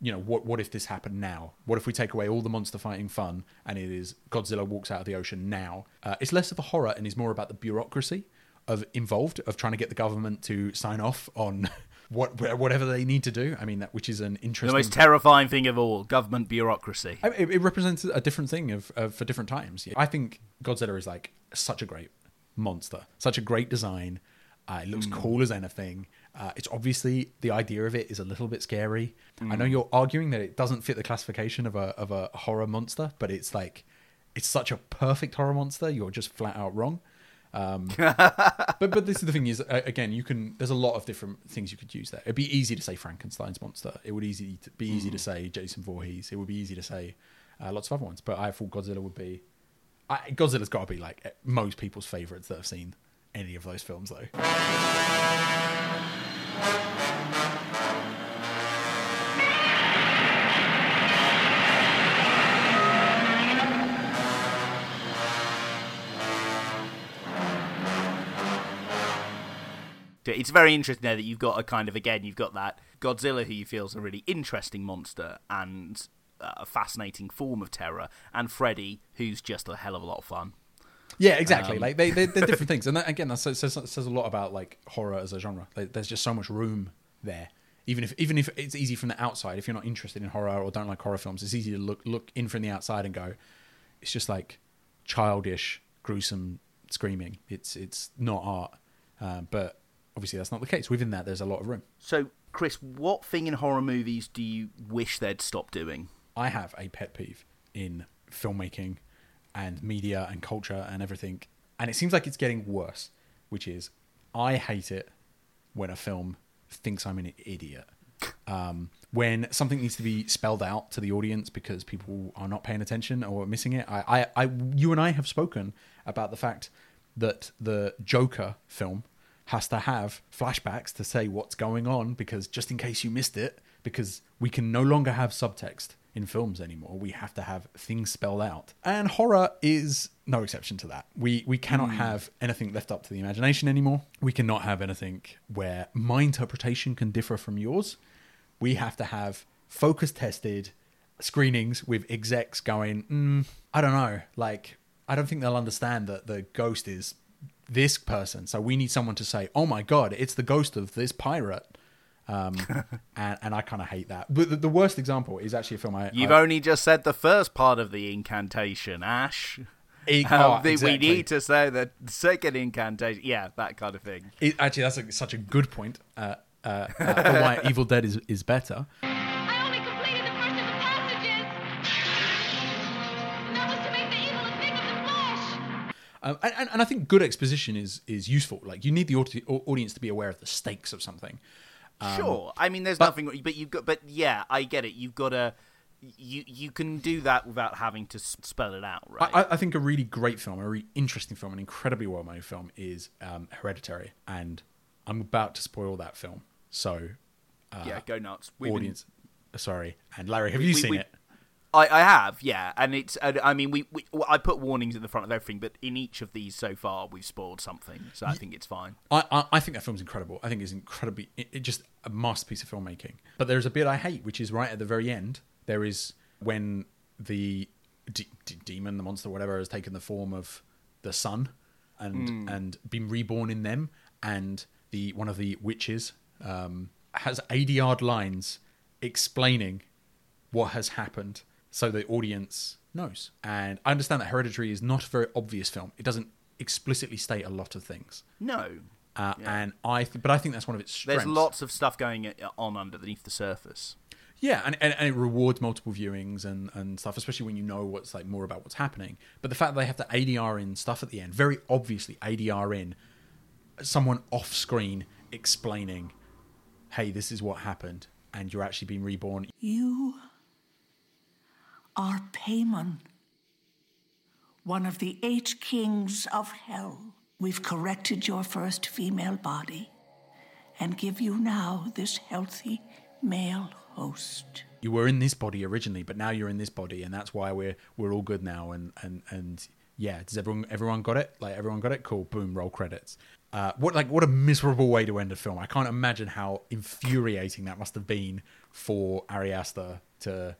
you know what what if this happened now? What if we take away all the monster fighting fun and it is Godzilla walks out of the ocean now? Uh, it's less of a horror and is more about the bureaucracy of involved of trying to get the government to sign off on what whatever they need to do. I mean that which is an the most terrifying thing of all government bureaucracy I- It, it represents a different thing of, of for different times. I think Godzilla is like such a great monster, such a great design. Uh, it looks Mm. cool as anything. Uh, it's obviously the idea of it is a little bit scary. I know Mm. you're arguing that it doesn't fit the classification of a of a horror monster, but it's like it's such a perfect horror monster. You're just flat out wrong. Um, but but this is the thing is uh, again you can there's a lot of different things you could use there. It'd be easy to say Frankenstein's monster. It would easy to, be easy to Mm. say Jason Voorhees. It would be easy to say uh, lots of other ones. But I thought Godzilla would be I, Godzilla's got to be like most people's favorites that have seen any of those films though. It's very interesting there that you've got a kind of again you've got that Godzilla who you feel is a really interesting monster and uh, a fascinating form of terror, and Freddy who's just a hell of a lot of fun. Yeah, exactly. Um, like they, they they're different things, and that, again, that says, says says a lot about like horror as a genre. Like, there's just so much room there. Even if even if it's easy from the outside, if you're not interested in horror or don't like horror films, it's easy to look look in from the outside and go, it's just like childish, gruesome screaming. It's it's not art, uh, but obviously that's not the case. Within that, there's a lot of room. So, Chris, what thing in horror movies do you wish they'd stop doing? I have a pet peeve in filmmaking and media and culture and everything, and it seems like it's getting worse. Which is, I hate it when a film thinks I'm an idiot. Um, when something needs to be spelled out to the audience because people are not paying attention or missing it. I, I, I you and I have spoken about the fact that the Joker film has to have flashbacks to say what's going on because just in case you missed it, because we can no longer have subtext in films anymore. We have to have things spelled out. And horror is no exception to that. We we cannot Mm. have anything left up to the imagination anymore. We cannot have anything where my interpretation can differ from yours. We have to have focus tested screenings with execs going, mm, I don't know, like I don't think they'll understand that the ghost is this person. So we need someone to say, "Oh my god, it's the ghost of this pirate." Um, and, and I kind of hate that. But the, the worst example is actually a film I. You've I, only just said the first part of the incantation, Ash. E- Um, oh, the- exactly. We need to say the second incantation. Yeah, that kind of thing. It, actually, that's a, such a good point uh, uh, uh, for why Evil Dead is is better. Um, and, and, I think good exposition is is useful. Like you need the audience to be aware of the stakes of something. Um, sure. I mean, there's but- nothing, but you've got, but yeah, I get it. You've got to, you you can do that without having to spell it out, right? I, I think a really great film, a really interesting film, an incredibly well made film is um, Hereditary, and I'm about to spoil that film. So, uh, Yeah, go nuts. We've been- audience, sorry, and Larry, have We- you we- seen we- it? I, I have, yeah, and it's. I mean, we, we I put warnings at the front of everything, but in each of these so far, we've spoiled something, so I think it's fine. I, I, I think that film's incredible. I think it's incredibly, it, it just a masterpiece of filmmaking. But there's a bit I hate, which is right at the very end. There is when the de- de- demon, the monster, whatever, has taken the form of the son and Mm. and been reborn in them, and the one of the witches um, has eighty yard lines explaining what has happened, so the audience knows. And I understand that Hereditary is not a very obvious film. It doesn't explicitly state a lot of things. No, Uh, And I, th- but I think that's one of its strengths. there's lots of stuff going uh, on underneath the surface. Yeah, and, and, and it rewards multiple viewings and, and stuff, especially when you know what's like more about what's happening. But the fact that they have to ADR in stuff at the end, very obviously ADR in someone off screen explaining, "Hey, this is what happened," and you're actually being reborn. You are Paimon, one of the eight kings of hell. We've corrected your first female body and give you now this healthy male host. You were in this body originally, but now you're in this body, and that's why we're we're all good now. And and and yeah, does everyone everyone got it? Like everyone got it? Cool. Boom. Roll credits. Uh, what like what a miserable way to end a film. I can't imagine how infuriating that must have been for Ari Aster to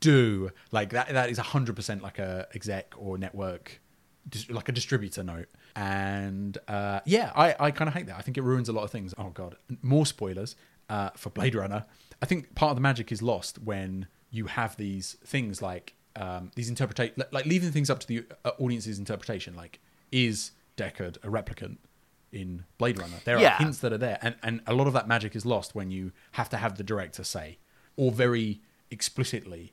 do. Like that that is hundred percent like a exec or network, like a distributor note. And uh, yeah, I I kind of hate that. I think it ruins a lot of things. Oh god, more spoilers uh, for Blade Runner. I think part of the magic is lost when you have these things like um, these interpretate like leaving things up to the uh, audience's interpretation. Like, is Deckard a replicant in Blade Runner? There Yeah. are hints that are there, and and a lot of that magic is lost when you have to have the director say or very explicitly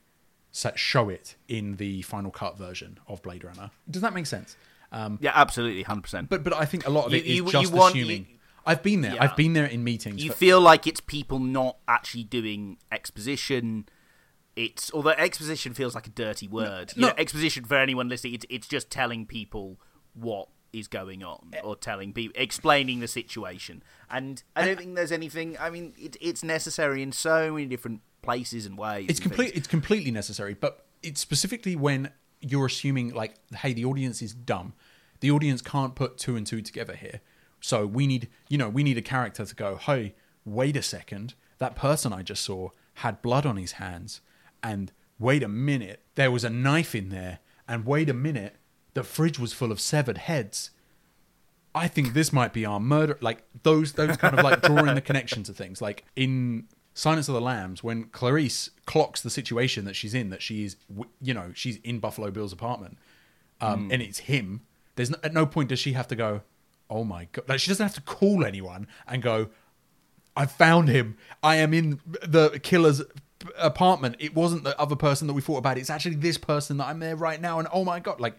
sa- show it in the final cut version of Blade Runner. Does that make sense? Um, Yeah, absolutely, hundred percent. but but I think a lot of You- it is you- just you want- assuming. you- I've been there. Yeah. I've been there in meetings. You for- feel like it's people not actually doing exposition. It's although exposition feels like a dirty word. You no. know, exposition for anyone listening, it's it's just telling people what is going on Eh. or telling people explaining the situation. And I don't think there's anything. I mean, it, it's necessary in so many different places and ways. it's and complete. things. It's completely necessary, but it's specifically when you're assuming like, hey, the audience is dumb. The audience can't put two and two together here. So we need, you know, we need a character to go, hey, wait a second, that person I just saw had blood on his hands, and wait a minute, there was a knife in there, and wait a minute, the fridge was full of severed heads. I think this might be our murder. Like those, those kind of like drawing the connection to things. Like in Silence of the Lambs, when Clarice clocks the situation that she's in, that she is, you know, she's in Buffalo Bill's apartment, um, Mm. and it's him. There's no, at no point does she have to go, "Oh my god!" Like she doesn't have to call anyone and go, "I found him. I am in the killer's apartment. It wasn't the other person that we thought about. It's actually this person that I'm there right now." And oh my god, like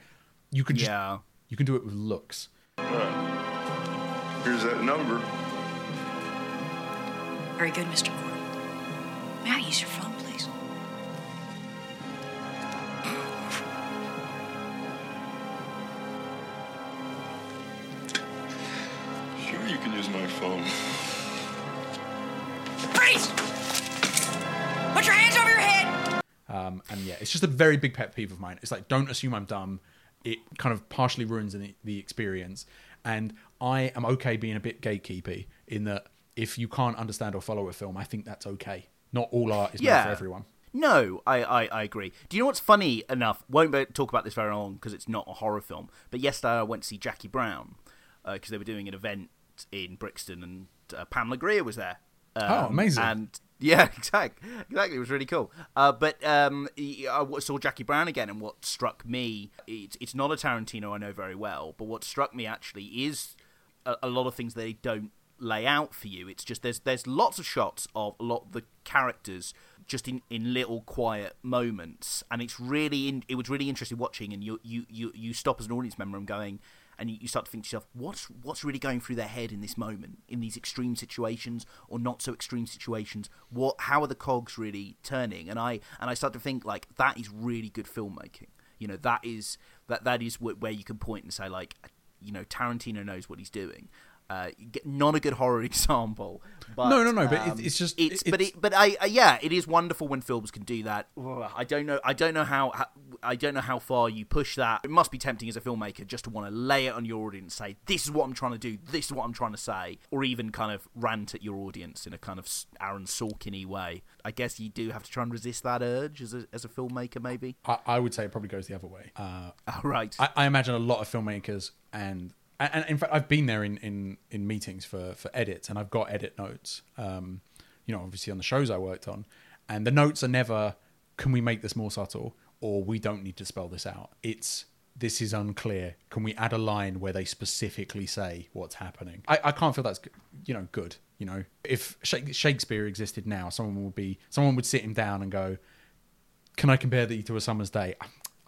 you can just, Yeah. you can do it with looks. Here's that number. Very good, Mr. Ford. May I use your phone, please? Sure, you can use my phone. Freeze! Put your hands over your head! Um, and yeah, it's just a very big pet peeve of mine. It's like, don't assume I'm dumb. It kind of partially ruins the, the experience. And I am okay being a bit gatekeepy in that if you can't understand or follow a film, I think that's okay. Not all art is Yeah. for everyone. No, I, I, I agree. Do you know what's funny enough? Won't talk about this very long because it's not a horror film. But yesterday I went to see Jackie Brown because they were doing an event in Brixton and uh, Pamela Grier was there. Um, Oh, amazing. And yeah, exactly, exactly. It was really cool. Uh, but um, I saw Jackie Brown again, and what struck me, it's, it's not a Tarantino I know very well, but what struck me actually is a, a lot of things they don't lay out for you. It's just there's there's lots of shots of a lot of the characters just in, in little quiet moments, and it's really in, it was really interesting watching. And you you you you stop as an audience member and going. And you you start to think to yourself, what's what's really going through their head in this moment, in these extreme situations or not so extreme situations? What, how are the cogs really turning? And I and I start to think like that is really good filmmaking. You know, that is that that is where you can point and say like, you know, Tarantino knows what he's doing. Uh, not a good horror example, but No, no, no, but it- um, it's just- it's, but it, but I, I yeah, it is wonderful when films can do that. Ugh, I don't know, I don't know how, how I don't know how far you push that. It must be tempting as a filmmaker just to want to lay it on your audience, say this is what I'm trying to do, this is what I'm trying to say, or even kind of rant at your audience in a kind of Aaron Sorkin-y way. I guess you do have to try and resist that urge as a as a filmmaker, maybe. I, I would say it probably goes the other way. Uh, right. I, I imagine a lot of filmmakers and. And in fact, I've been there in, in, in meetings for, for edits, and I've got edit notes. Um, you know, obviously on the shows I worked on, and the notes are never, "Can we make this more subtle?" or "We don't need to spell this out." It's this is unclear. Can we add a line where they specifically say what's happening? I, I can't feel that's you know good. You know, if Shakespeare existed now, someone would be someone would sit him down and go, can I compare thee to a summer's day?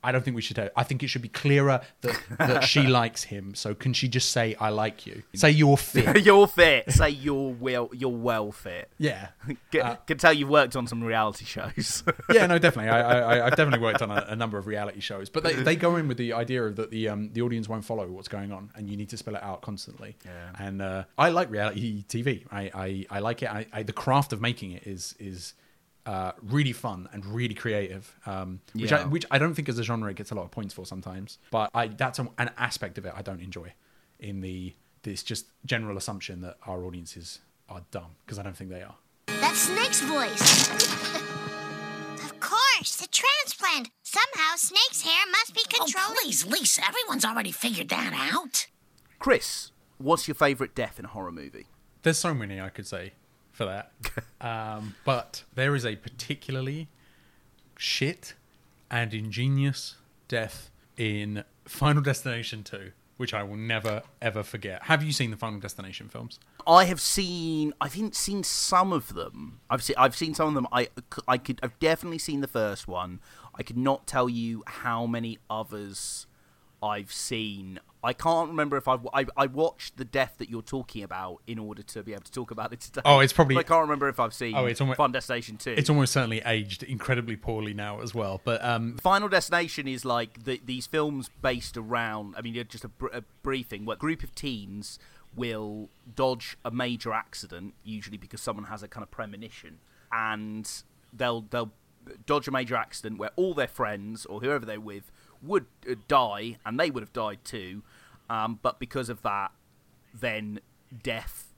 I don't think we should. I think it should be clearer that, that she likes him. So can she just say I like you? Say you're fit. you're fit. Say you're well. You're well fit. Yeah. Can, Uh, can tell you've worked on some reality shows. yeah, no, definitely. I, I, I've definitely worked on a, a number of reality shows, but they, they go in with the idea of that the um, the audience won't follow what's going on, and you need to spell it out constantly. Yeah. And uh, I like reality TV. I, I, I like it. I, I, the craft of making it is is uh, really fun and really creative, um, which I, which I don't think as a genre it gets a lot of points for sometimes. But I that's a, an aspect of it I don't enjoy. In the this just general assumption that our audiences are dumb because I don't think they are. That's Snake's voice. of course, the transplant. Somehow Snake's hair must be controlling. Oh, please, Lisa, everyone's already figured that out. Chris, what's your favourite death in a horror movie? There's so many I could say for that, um, but there is a particularly shit and ingenious death in Final Destination 2, which I will never ever forget. Have you seen the Final Destination films? I have seen. I've seen- seen some of them. I've seen. I've seen some of them. I. I could. I've definitely seen the first one. I could not tell you how many others I've seen. I can't remember if I've. I, I watched the death that you're talking about in order to be able to talk about it today. Oh, it's probably- But I can't remember if I've seen. Oh, it's almost Final Destination Two. It's almost certainly aged incredibly poorly now as well. But um, Final Destination is like the, these films based around. I mean, just a, br- a briefing. Where a group of teens will dodge a major accident, usually because someone has a kind of premonition, and they'll they'll dodge a major accident where all their friends or whoever they're with would uh, die, and they would have died too. Um, but because of that, then death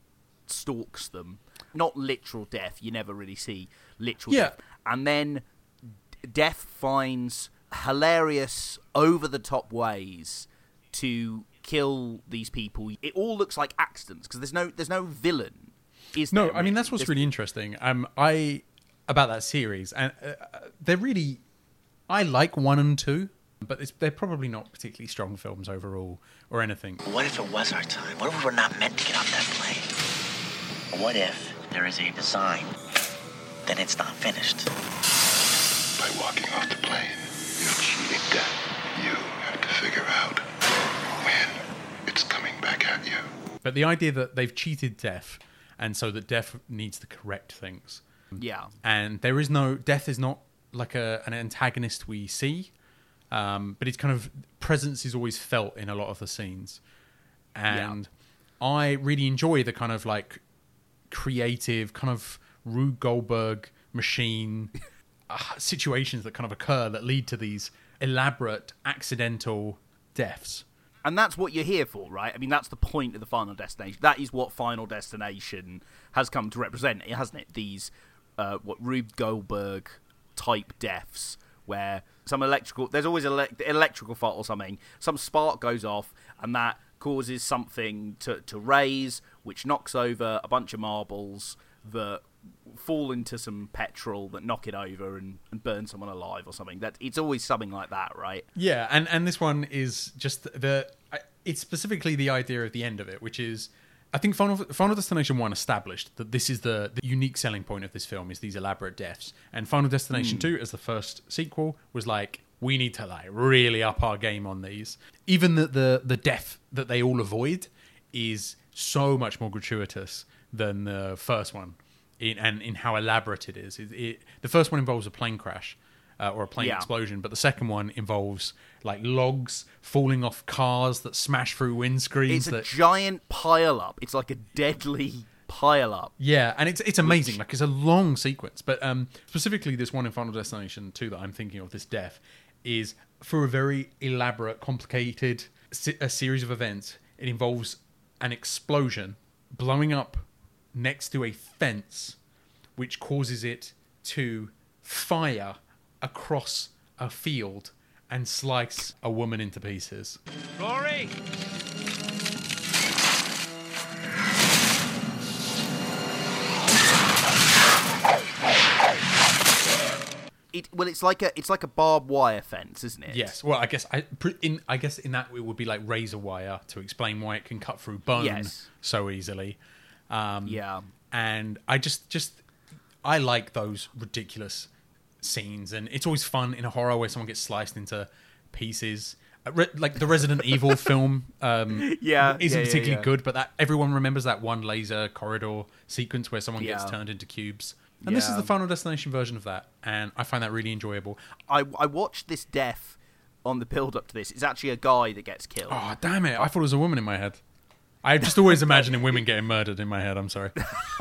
stalks them. Not literal death. You never really see literal Yeah. death. And then d- death finds hilarious, over the top ways to kill these people. It all looks like accidents because there's no there's no villain. Is no, there, I mean that's what's There's- really interesting. Um, I about that series, and uh, they're really, I like one and two, but it's, they're probably not particularly strong films overall or anything. What if it was our time? What if we were not meant to get off that plane? What if there is a design then it's not finished? By walking off the plane, you're cheating death. You have to figure out when it's coming back at you. But the idea that they've cheated death, and so that death needs to correct things. Yeah. and there is no death is not like a an antagonist we see, um, but his kind of presence is always felt in a lot of the scenes, and I really enjoy the kind of like creative, kind of Rube Goldberg machine uh, situations that kind of occur that lead to these elaborate accidental deaths. And that's what you're here for, right? I mean, that's the point of the Final Destination. That is what Final Destination has come to represent, hasn't it? These, uh, what Rube Goldberg type deaths, where some electrical, there's always an electrical fault or something, some spark goes off, and that causes something to, to raise, which knocks over a bunch of marbles that fall into some petrol that knock it over and, and burn someone alive or something. That it's always something like that, right? Yeah, and and this one is just the it's specifically the idea at the end of it, which is I think Final, Final Destination One established that this is the, the unique selling point of this film is these elaborate deaths, and Final Destination Mm. Two, as the first sequel, was like we need to like really up our game on these. Even the the the death that they all avoid is so much more gratuitous than the first one, in, and in how elaborate it is. It, it, the first one involves a plane crash. Uh, or a plane Yeah. explosion, but the second one involves like logs falling off cars that smash through windscreens. It's a that giant pile up. It's like a deadly pile up. yeah, and it's it's amazing. Like it's a long sequence, but um, specifically this one in Final Destination Two that I'm thinking of, this death, is for a very elaborate, complicated a series of events. It involves an explosion blowing up next to a fence, which causes it to fire across a field and slice a woman into pieces. Rory! It well, it's like a it's like a barbed wire fence, isn't it? Yes. Well, I guess I in I guess in that it would be like razor wire to explain why it can cut through bone Yes. so easily. Um, Yeah. And I just just I like those ridiculous scenes, and it's always fun in a horror where someone gets sliced into pieces. Uh, re- Like the Resident Evil film, um, Yeah, isn't yeah, particularly yeah. good, but that everyone remembers that one laser corridor sequence where someone gets turned into cubes. And this is the Final Destination version of that, and I find that really enjoyable. I I watched this death on the build up to this. It's actually a guy that gets killed. Oh, damn it. I thought it was a woman in my head. I'm just always imagining women getting murdered in my head. I'm sorry.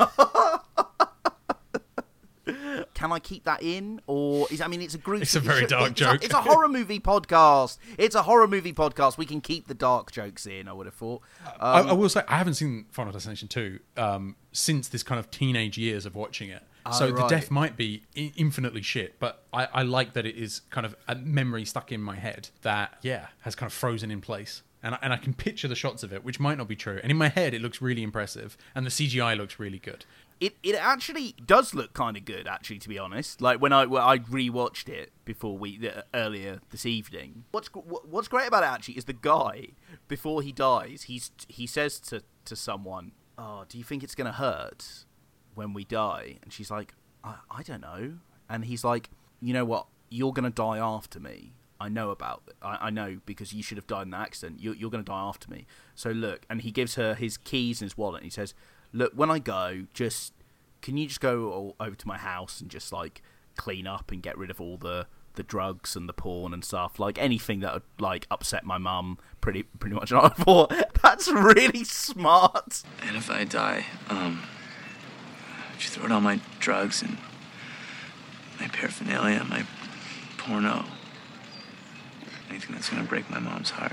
Can I keep that in, or is I mean, it's a group. It's a very dark it's a- joke. it's a horror movie podcast. It's a horror movie podcast. We can keep the dark jokes in. I would have thought. I, Um, I will say, I haven't seen Final Destination 2 um, since this kind of teenage years of watching it. so Oh, the death might be infinitely shit, but I, I like that it is kind of a memory stuck in my head that, yeah, has kind of frozen in place. And I, and I can picture the shots of it, which might not be true. And in my head, it looks really impressive, and the CGI looks really good. It it actually does look kind of good, actually, to be honest. Like when I when I rewatched it before we uh, earlier this evening. What's what's great about it actually is the guy before he dies, he's he says to to someone, "Oh, do you think it's gonna hurt when we die?" And she's like, "I, I don't know." And he's like, "You know what? You're gonna die after me." I know about. I, I know because you should have died in that accident. You're, you're going to die after me. So look, and he gives her his keys and his wallet. And he says, "Look, when I go, just can you just go over to my house and just like clean up and get rid of all the the drugs and the porn and stuff, like anything that would like upset my mum. Pretty pretty much. And I thought that's really smart. And if I die, um, you throw all my drugs and my paraphernalia, my porno, anything that's gonna break my mom's heart?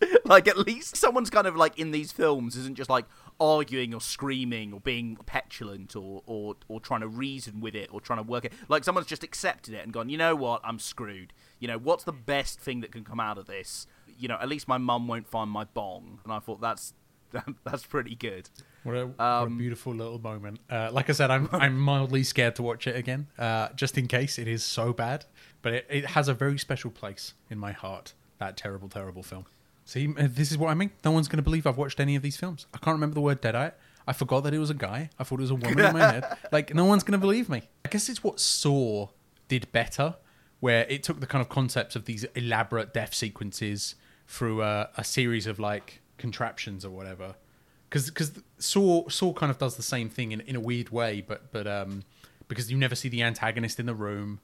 like at least someone's kind of like in these films isn't just like arguing or screaming or being petulant or, or or trying to reason with it or trying to work it like someone's just accepted it and gone you know what i'm screwed you know what's the best thing that can come out of this you know at least my mum won't find my bong and i thought that's that's pretty good What a, what Um, a beautiful little moment. Uh, like I said, I'm I'm mildly scared to watch it again, uh, just in case it is so bad. But it, it has a very special place in my heart. That terrible, terrible film. See, this is what I mean. No one's going to believe I've watched any of these films. I can't remember the word Deadite. I forgot that it was a guy. I thought it was a woman in my head. Like no one's going to believe me. I guess it's what Saw did better, where it took the kind of concepts of these elaborate death sequences through a, a series of like contraptions or whatever because because Saw Saw kind of does the same thing in, in a weird way, but but um because you never see the antagonist in the room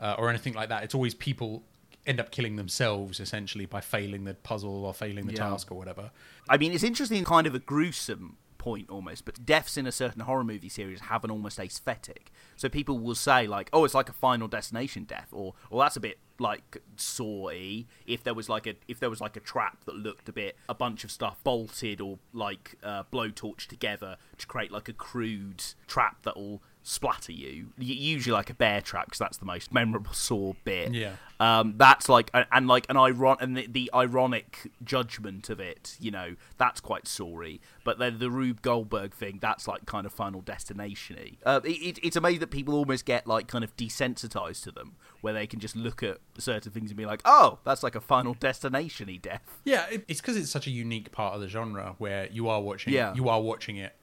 uh, or anything like that. It's always people end up killing themselves essentially by failing the puzzle or failing the Yeah. task or whatever. I mean, it's interesting, kind of a gruesome point almost, but deaths in a certain horror movie series have an almost aesthetic. So people will say like, "Oh, it's like a Final Destination death," or "Or that's a bit like Saw-y." If there was like a if there was like a trap that looked a bit a bunch of stuff bolted or like uh, blowtorch together to create like a crude trap that will splatter you. Usually like a bear trap because that's the most memorable Saw bit. Yeah. Um, that's like and, and like an iron and the, the ironic judgment of it, you know, that's quite sorry. But then the Rube Goldberg thing, that's like kind of Final Destination-y. Uh, it, it, it's amazing that people almost get like kind of desensitized to them, where they can just look at certain things and be like, oh, that's like a Final Destination-y death. Yeah, it, it's because it's such a unique part of the genre where you are watching Yeah. you are watching it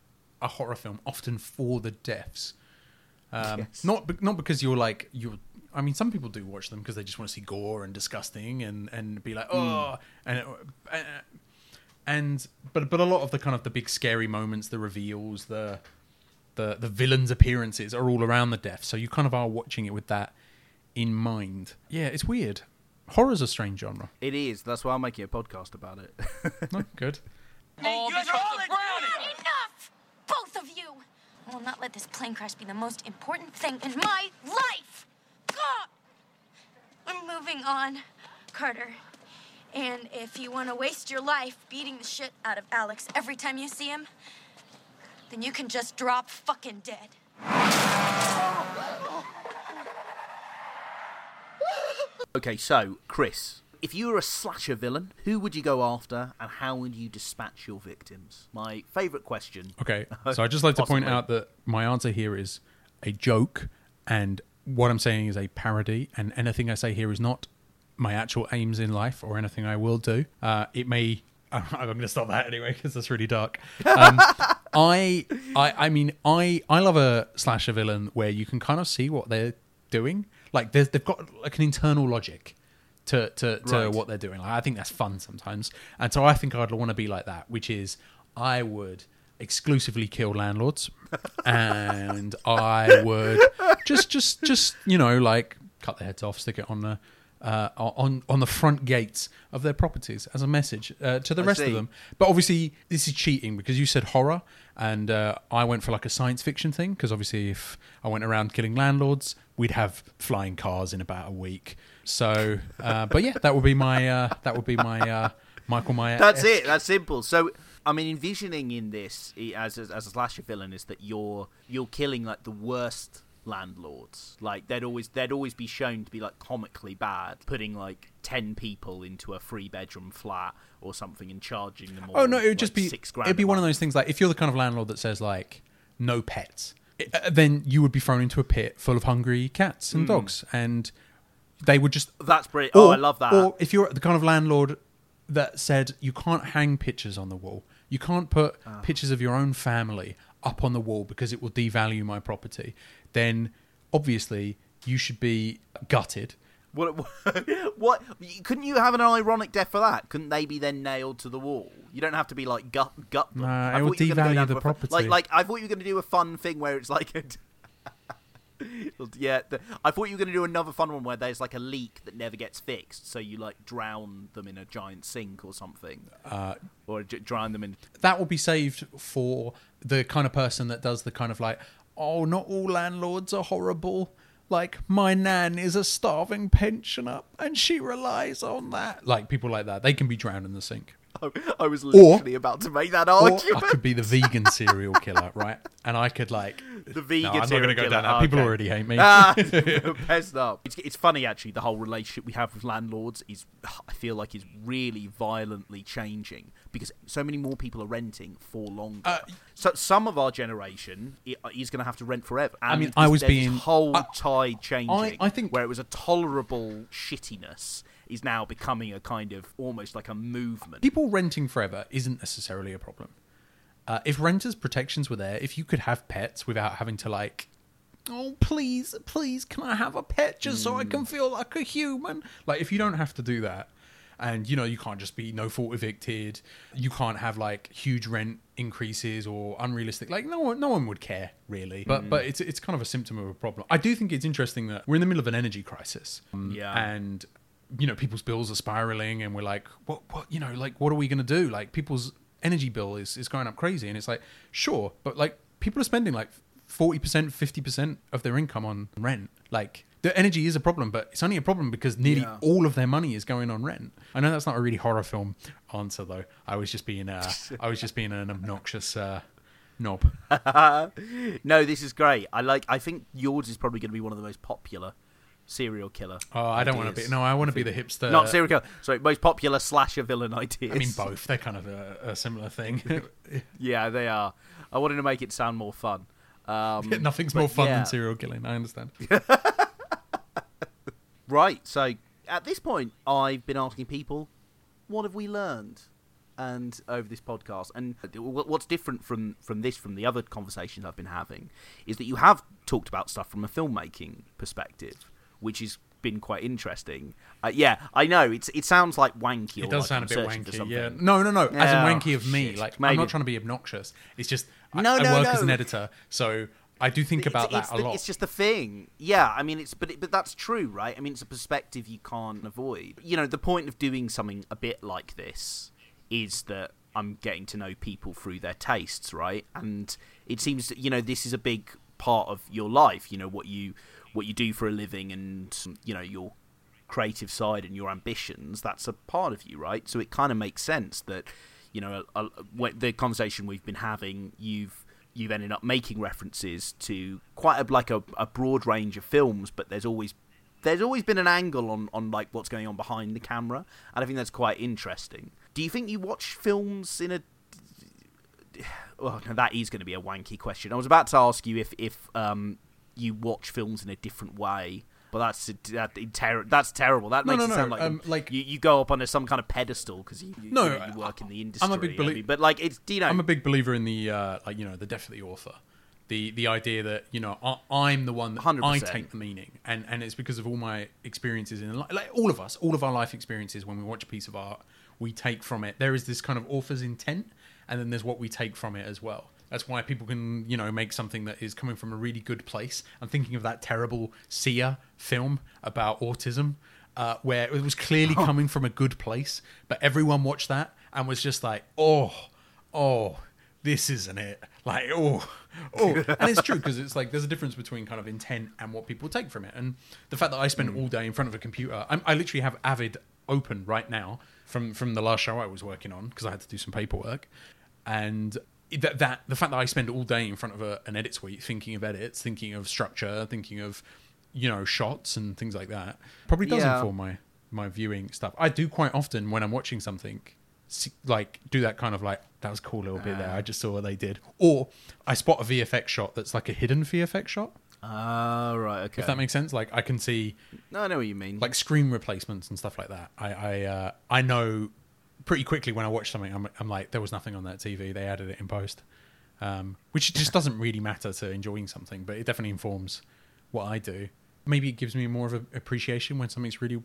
a horror film often for the deaths. Um, Yes. Not be- not because you're like you're. I mean, some people do watch them because they just want to see gore and disgusting and and be like oh and uh, and but but a lot of the kind of the big scary moments, the reveals, the the the villains' appearances are all around the death. So you kind of are watching it with that in mind. Yeah, it's weird. Horror's a strange genre. It is. That's why I'm making a podcast about it. No, good. All you're all in Enough! Both of you! I will not let this plane crash be the most important thing in my life! God! I'm moving on, Carter. And if you want to waste your life beating the shit out of Alex every time you see him, then you can just drop fucking dead. Okay, so Chris, if you were a slasher villain, who would you go after, and how would you dispatch your victims? My favourite question. Okay, so I'd just like to point out that my answer here is a joke, and what I'm saying is a parody, and anything I say here is not my actual aims in life or anything I will do. Uh, it may. I'm going to stop that anyway because that's really dark. Um, I, I, I mean, I, I love a slasher villain where you can kind of see what they're doing. Like they've got like an internal logic to to, to Right. what they're doing. Like, I think that's fun sometimes, and so I think I'd want to be like that, which is I would exclusively kill landlords, and I would just just just you know like cut their heads off, stick it on the. Uh, on on the front gates of their properties as a message uh, to the I rest of them. But obviously, this is cheating because you said horror, and uh, I went for like a science fiction thing. Because obviously, if I went around killing landlords, we'd have flying cars in about a week. So, uh, but yeah, that would be my uh, that would be my uh, Michael Myers. That's it. That's simple. So, I mean, envisioning in this as a, as a slasher villain is that you're you're killing like the worst landlords. Like they'd always they'd always be shown to be like comically bad, putting like ten people into a three bedroom flat or something and charging them. All, Oh no, it would like, just be six grand. it'd be one of those things like if you're the kind of landlord that says like no pets, it- uh, then you would be thrown into a pit full of hungry cats and Mm. dogs, and they would just That's brilliant. Oh, I love that. Or if you're the kind of landlord that said you can't hang pictures on the wall, you can't put Ah. pictures of your own family up on the wall because it will devalue my property, then obviously you should be gutted. What, what? Couldn't you have an ironic death for that? Couldn't they be then nailed to the wall? You don't have to be like gut gut. them. Nah, I it would thought you were gonna go devalue the to a fun- property. Like, like I thought you were going to do a fun thing where it's like. A yeah, the, I thought you were going to do another fun one where there's like a leak that never gets fixed, so you like drown them in a giant sink or something, Uh, or j- drown them in. that will be saved for the kind of person that does the kind of like, oh, not all landlords are horrible. Like my nan is a starving pensioner, and she relies on that. Like people like that, they can be drowned in the sink. I was literally about to make that Or argument. I could be the vegan serial killer, right? And I could like the vegan. No, I'm not going to go down that. People Okay. already hate me. Ah, pissed up. It's, it's funny actually. The whole relationship we have with landlords is, I feel like, is really violently changing because so many more people are renting for longer. Uh, so some of our generation i- is going to have to rent forever. I mean, I was being- whole I- tide changing. I think- where it was a tolerable shittiness is now becoming a kind of almost like a movement. people renting forever isn't necessarily a problem. Uh, if renters' protections were there, if you could have pets without having to like, oh please, please, can I have a pet just so I can feel like a human? Like if you don't have to do that, and you know you can't just be no fault evicted, you can't have like huge rent increases or unrealistic. Like no one, no one would care really. But but it's it's kind of a symptom of a problem. I do think it's interesting that we're in the middle of an energy crisis. Um, Yeah. and you know people's bills are spiraling and we're like what what you know like what are we going to do like people's energy bill is is going up crazy and it's like sure but like people are spending like 40% 50% of their income on rent like the energy is a problem but it's only a problem because nearly Yeah. all of their money is going on rent i know that's not a really horror film answer though i was just being uh i was just being an obnoxious uh knob no, this is great. I like. I think yours is probably going to be one of the most popular serial killer. Oh, I don't wanna be- no, I wanna be the hipster- Not serial killer. Sorry, most popular slasher villain ideas. i mean both they're kind of a, a similar thing yeah, they are. I wanted to make it sound more fun. Um, nothing's more fun yeah. than serial killing i understand Right. So at this point, I've been asking people, what have we learned? And over this podcast, and what's different from from this from the other conversations I've been having is that you have talked about stuff from a filmmaking perspective, which has been quite interesting. Uh, yeah, I know it's it sounds like wanky. It does like sound a I'm bit wanky. Yeah. No, no, no. As in wanky of me. shit, Like I'm not trying to be obnoxious. It's just I, No, I no, work as an editor, so I do think about it's that a the- lot. It's just the thing. Yeah, I mean, it's but it, but that's true, right? I mean, it's a perspective you can't avoid. You know, the point of doing something a bit like this is that I'm getting to know people through their tastes, right? And it seems that you know this is a big part of your life. You know what you what you do for a living, and you know your creative side and your ambitions. That's a part of you, right? So it kind of makes sense that you know a, a, the conversation we've been having, you've you've ended up making references to quite a, like a, a broad range of films, but there's always there's always been an angle on, on like what's going on behind the camera, and I think that's quite interesting. Do you think you watch films in a well, that is going to be a wanky question. I was about to ask you if if um, you watch films in a different way, but that's that, ter- that's terrible. That No, makes no, it no, sound like, um, like- you, you go up on some kind of pedestal because you, you, No, you, know, you work in the industry. I'm a big I belie- mean, but like it's you know I'm a big believer in the uh, like you know the death of the author. The the idea that you know I, I'm the one that I 100%. take the meaning, and and it's because of all my experiences in life, like all of us, all of our life experiences. When we watch a piece of art, we take from it. There is this kind of author's intent, and then there's what we take from it as well. That's why people can you know make something that is coming from a really good place. I'm thinking of that terrible Sia film about autism. Uh, where it was clearly coming from a good place, but everyone watched that and was just like, "Oh, oh, this isn't it. Like, oh, oh. And it's true because it's like there's a difference between kind of intent and what people take from it. And the fact that I spend all day in front of a computer, I'm, I literally have Avid open right now from from the last show I was working on because I had to do some paperwork. And that, that the fact that I spend all day in front of a, an edit suite thinking of edits, thinking of structure, thinking of you know shots and things like that probably does Yeah. inform my my viewing stuff. I do quite often when I'm watching something like do that kind of like that was a cool little bit there. I just saw what they did, or I spot a VFX shot that's like a hidden VFX shot. Ah, right, okay. If that makes sense, like I can see, No, I know what you mean. like screen replacements and stuff like that. I I uh, I know pretty quickly when I watch something. I'm I'm like there was nothing on that TV. They added it in post, um, which just doesn't really matter to enjoying something, but it definitely informs what I do. Maybe it gives me more of an appreciation when something's really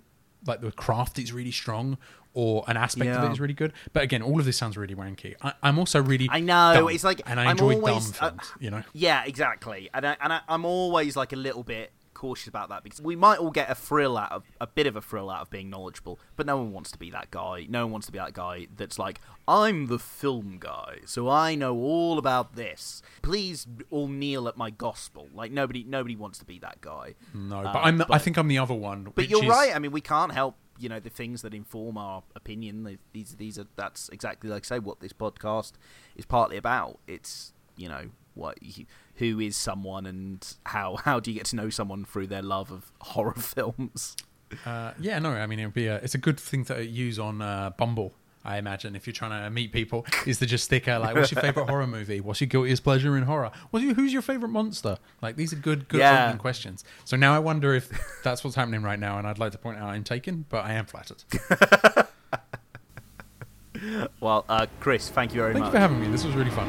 like the craft is really strong or an aspect of it is really good. But again, all of this sounds really wanky. I, I'm also really I know dumb, it's like and I I'm enjoy always, dumb uh, films. you know, Yeah, exactly. And I, and I, I'm always like a little bit cautious about that because we might all get a thrill out of a bit of a thrill out of being knowledgeable, but no one wants to be that guy. No one wants to be that guy that's like, I'm the film guy, so I know all about this. Please all kneel at my gospel. Like nobody, nobody wants to be that guy. no. But um, I'm the, I think I'm the other one. But you're is- right. I mean, we can't help you know the things that inform our opinion. These these are that's exactly like I say what this podcast is partly about. It's you know what you, who is someone and how how do you get to know someone through their love of horror films. Uh, yeah, no, I mean it'd be a, it's a good thing to use on uh, Bumble. I imagine if you're trying to meet people, is to just stick out like, "What's your favorite horror movie? What's your guiltiest pleasure in horror? What's your, who's your favorite monster?" Like these are good, good Yeah. questions. So now I wonder if that's what's happening right now, and I'd like to point out I'm taken, but I am flattered. Well, uh, Chris, thank you very Thank much. you for having me. This was really fun.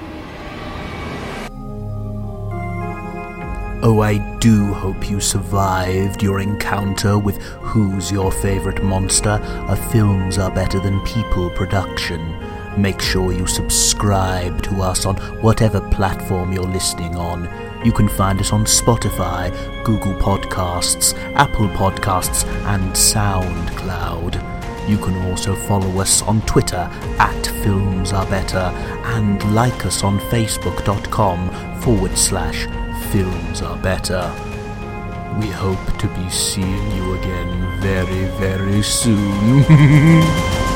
Oh, I do hope you survived your encounter with Who's Your Favorite Monster, a Films Are Better Than People production. Make sure you subscribe to us on whatever platform you're listening on. You can find us on Spotify, Google Podcasts, Apple Podcasts, and SoundCloud. You can also follow us on Twitter at Films Are Better and like us on Facebook.com forward slash Films Are Better. We hope to be seeing you again very, very soon.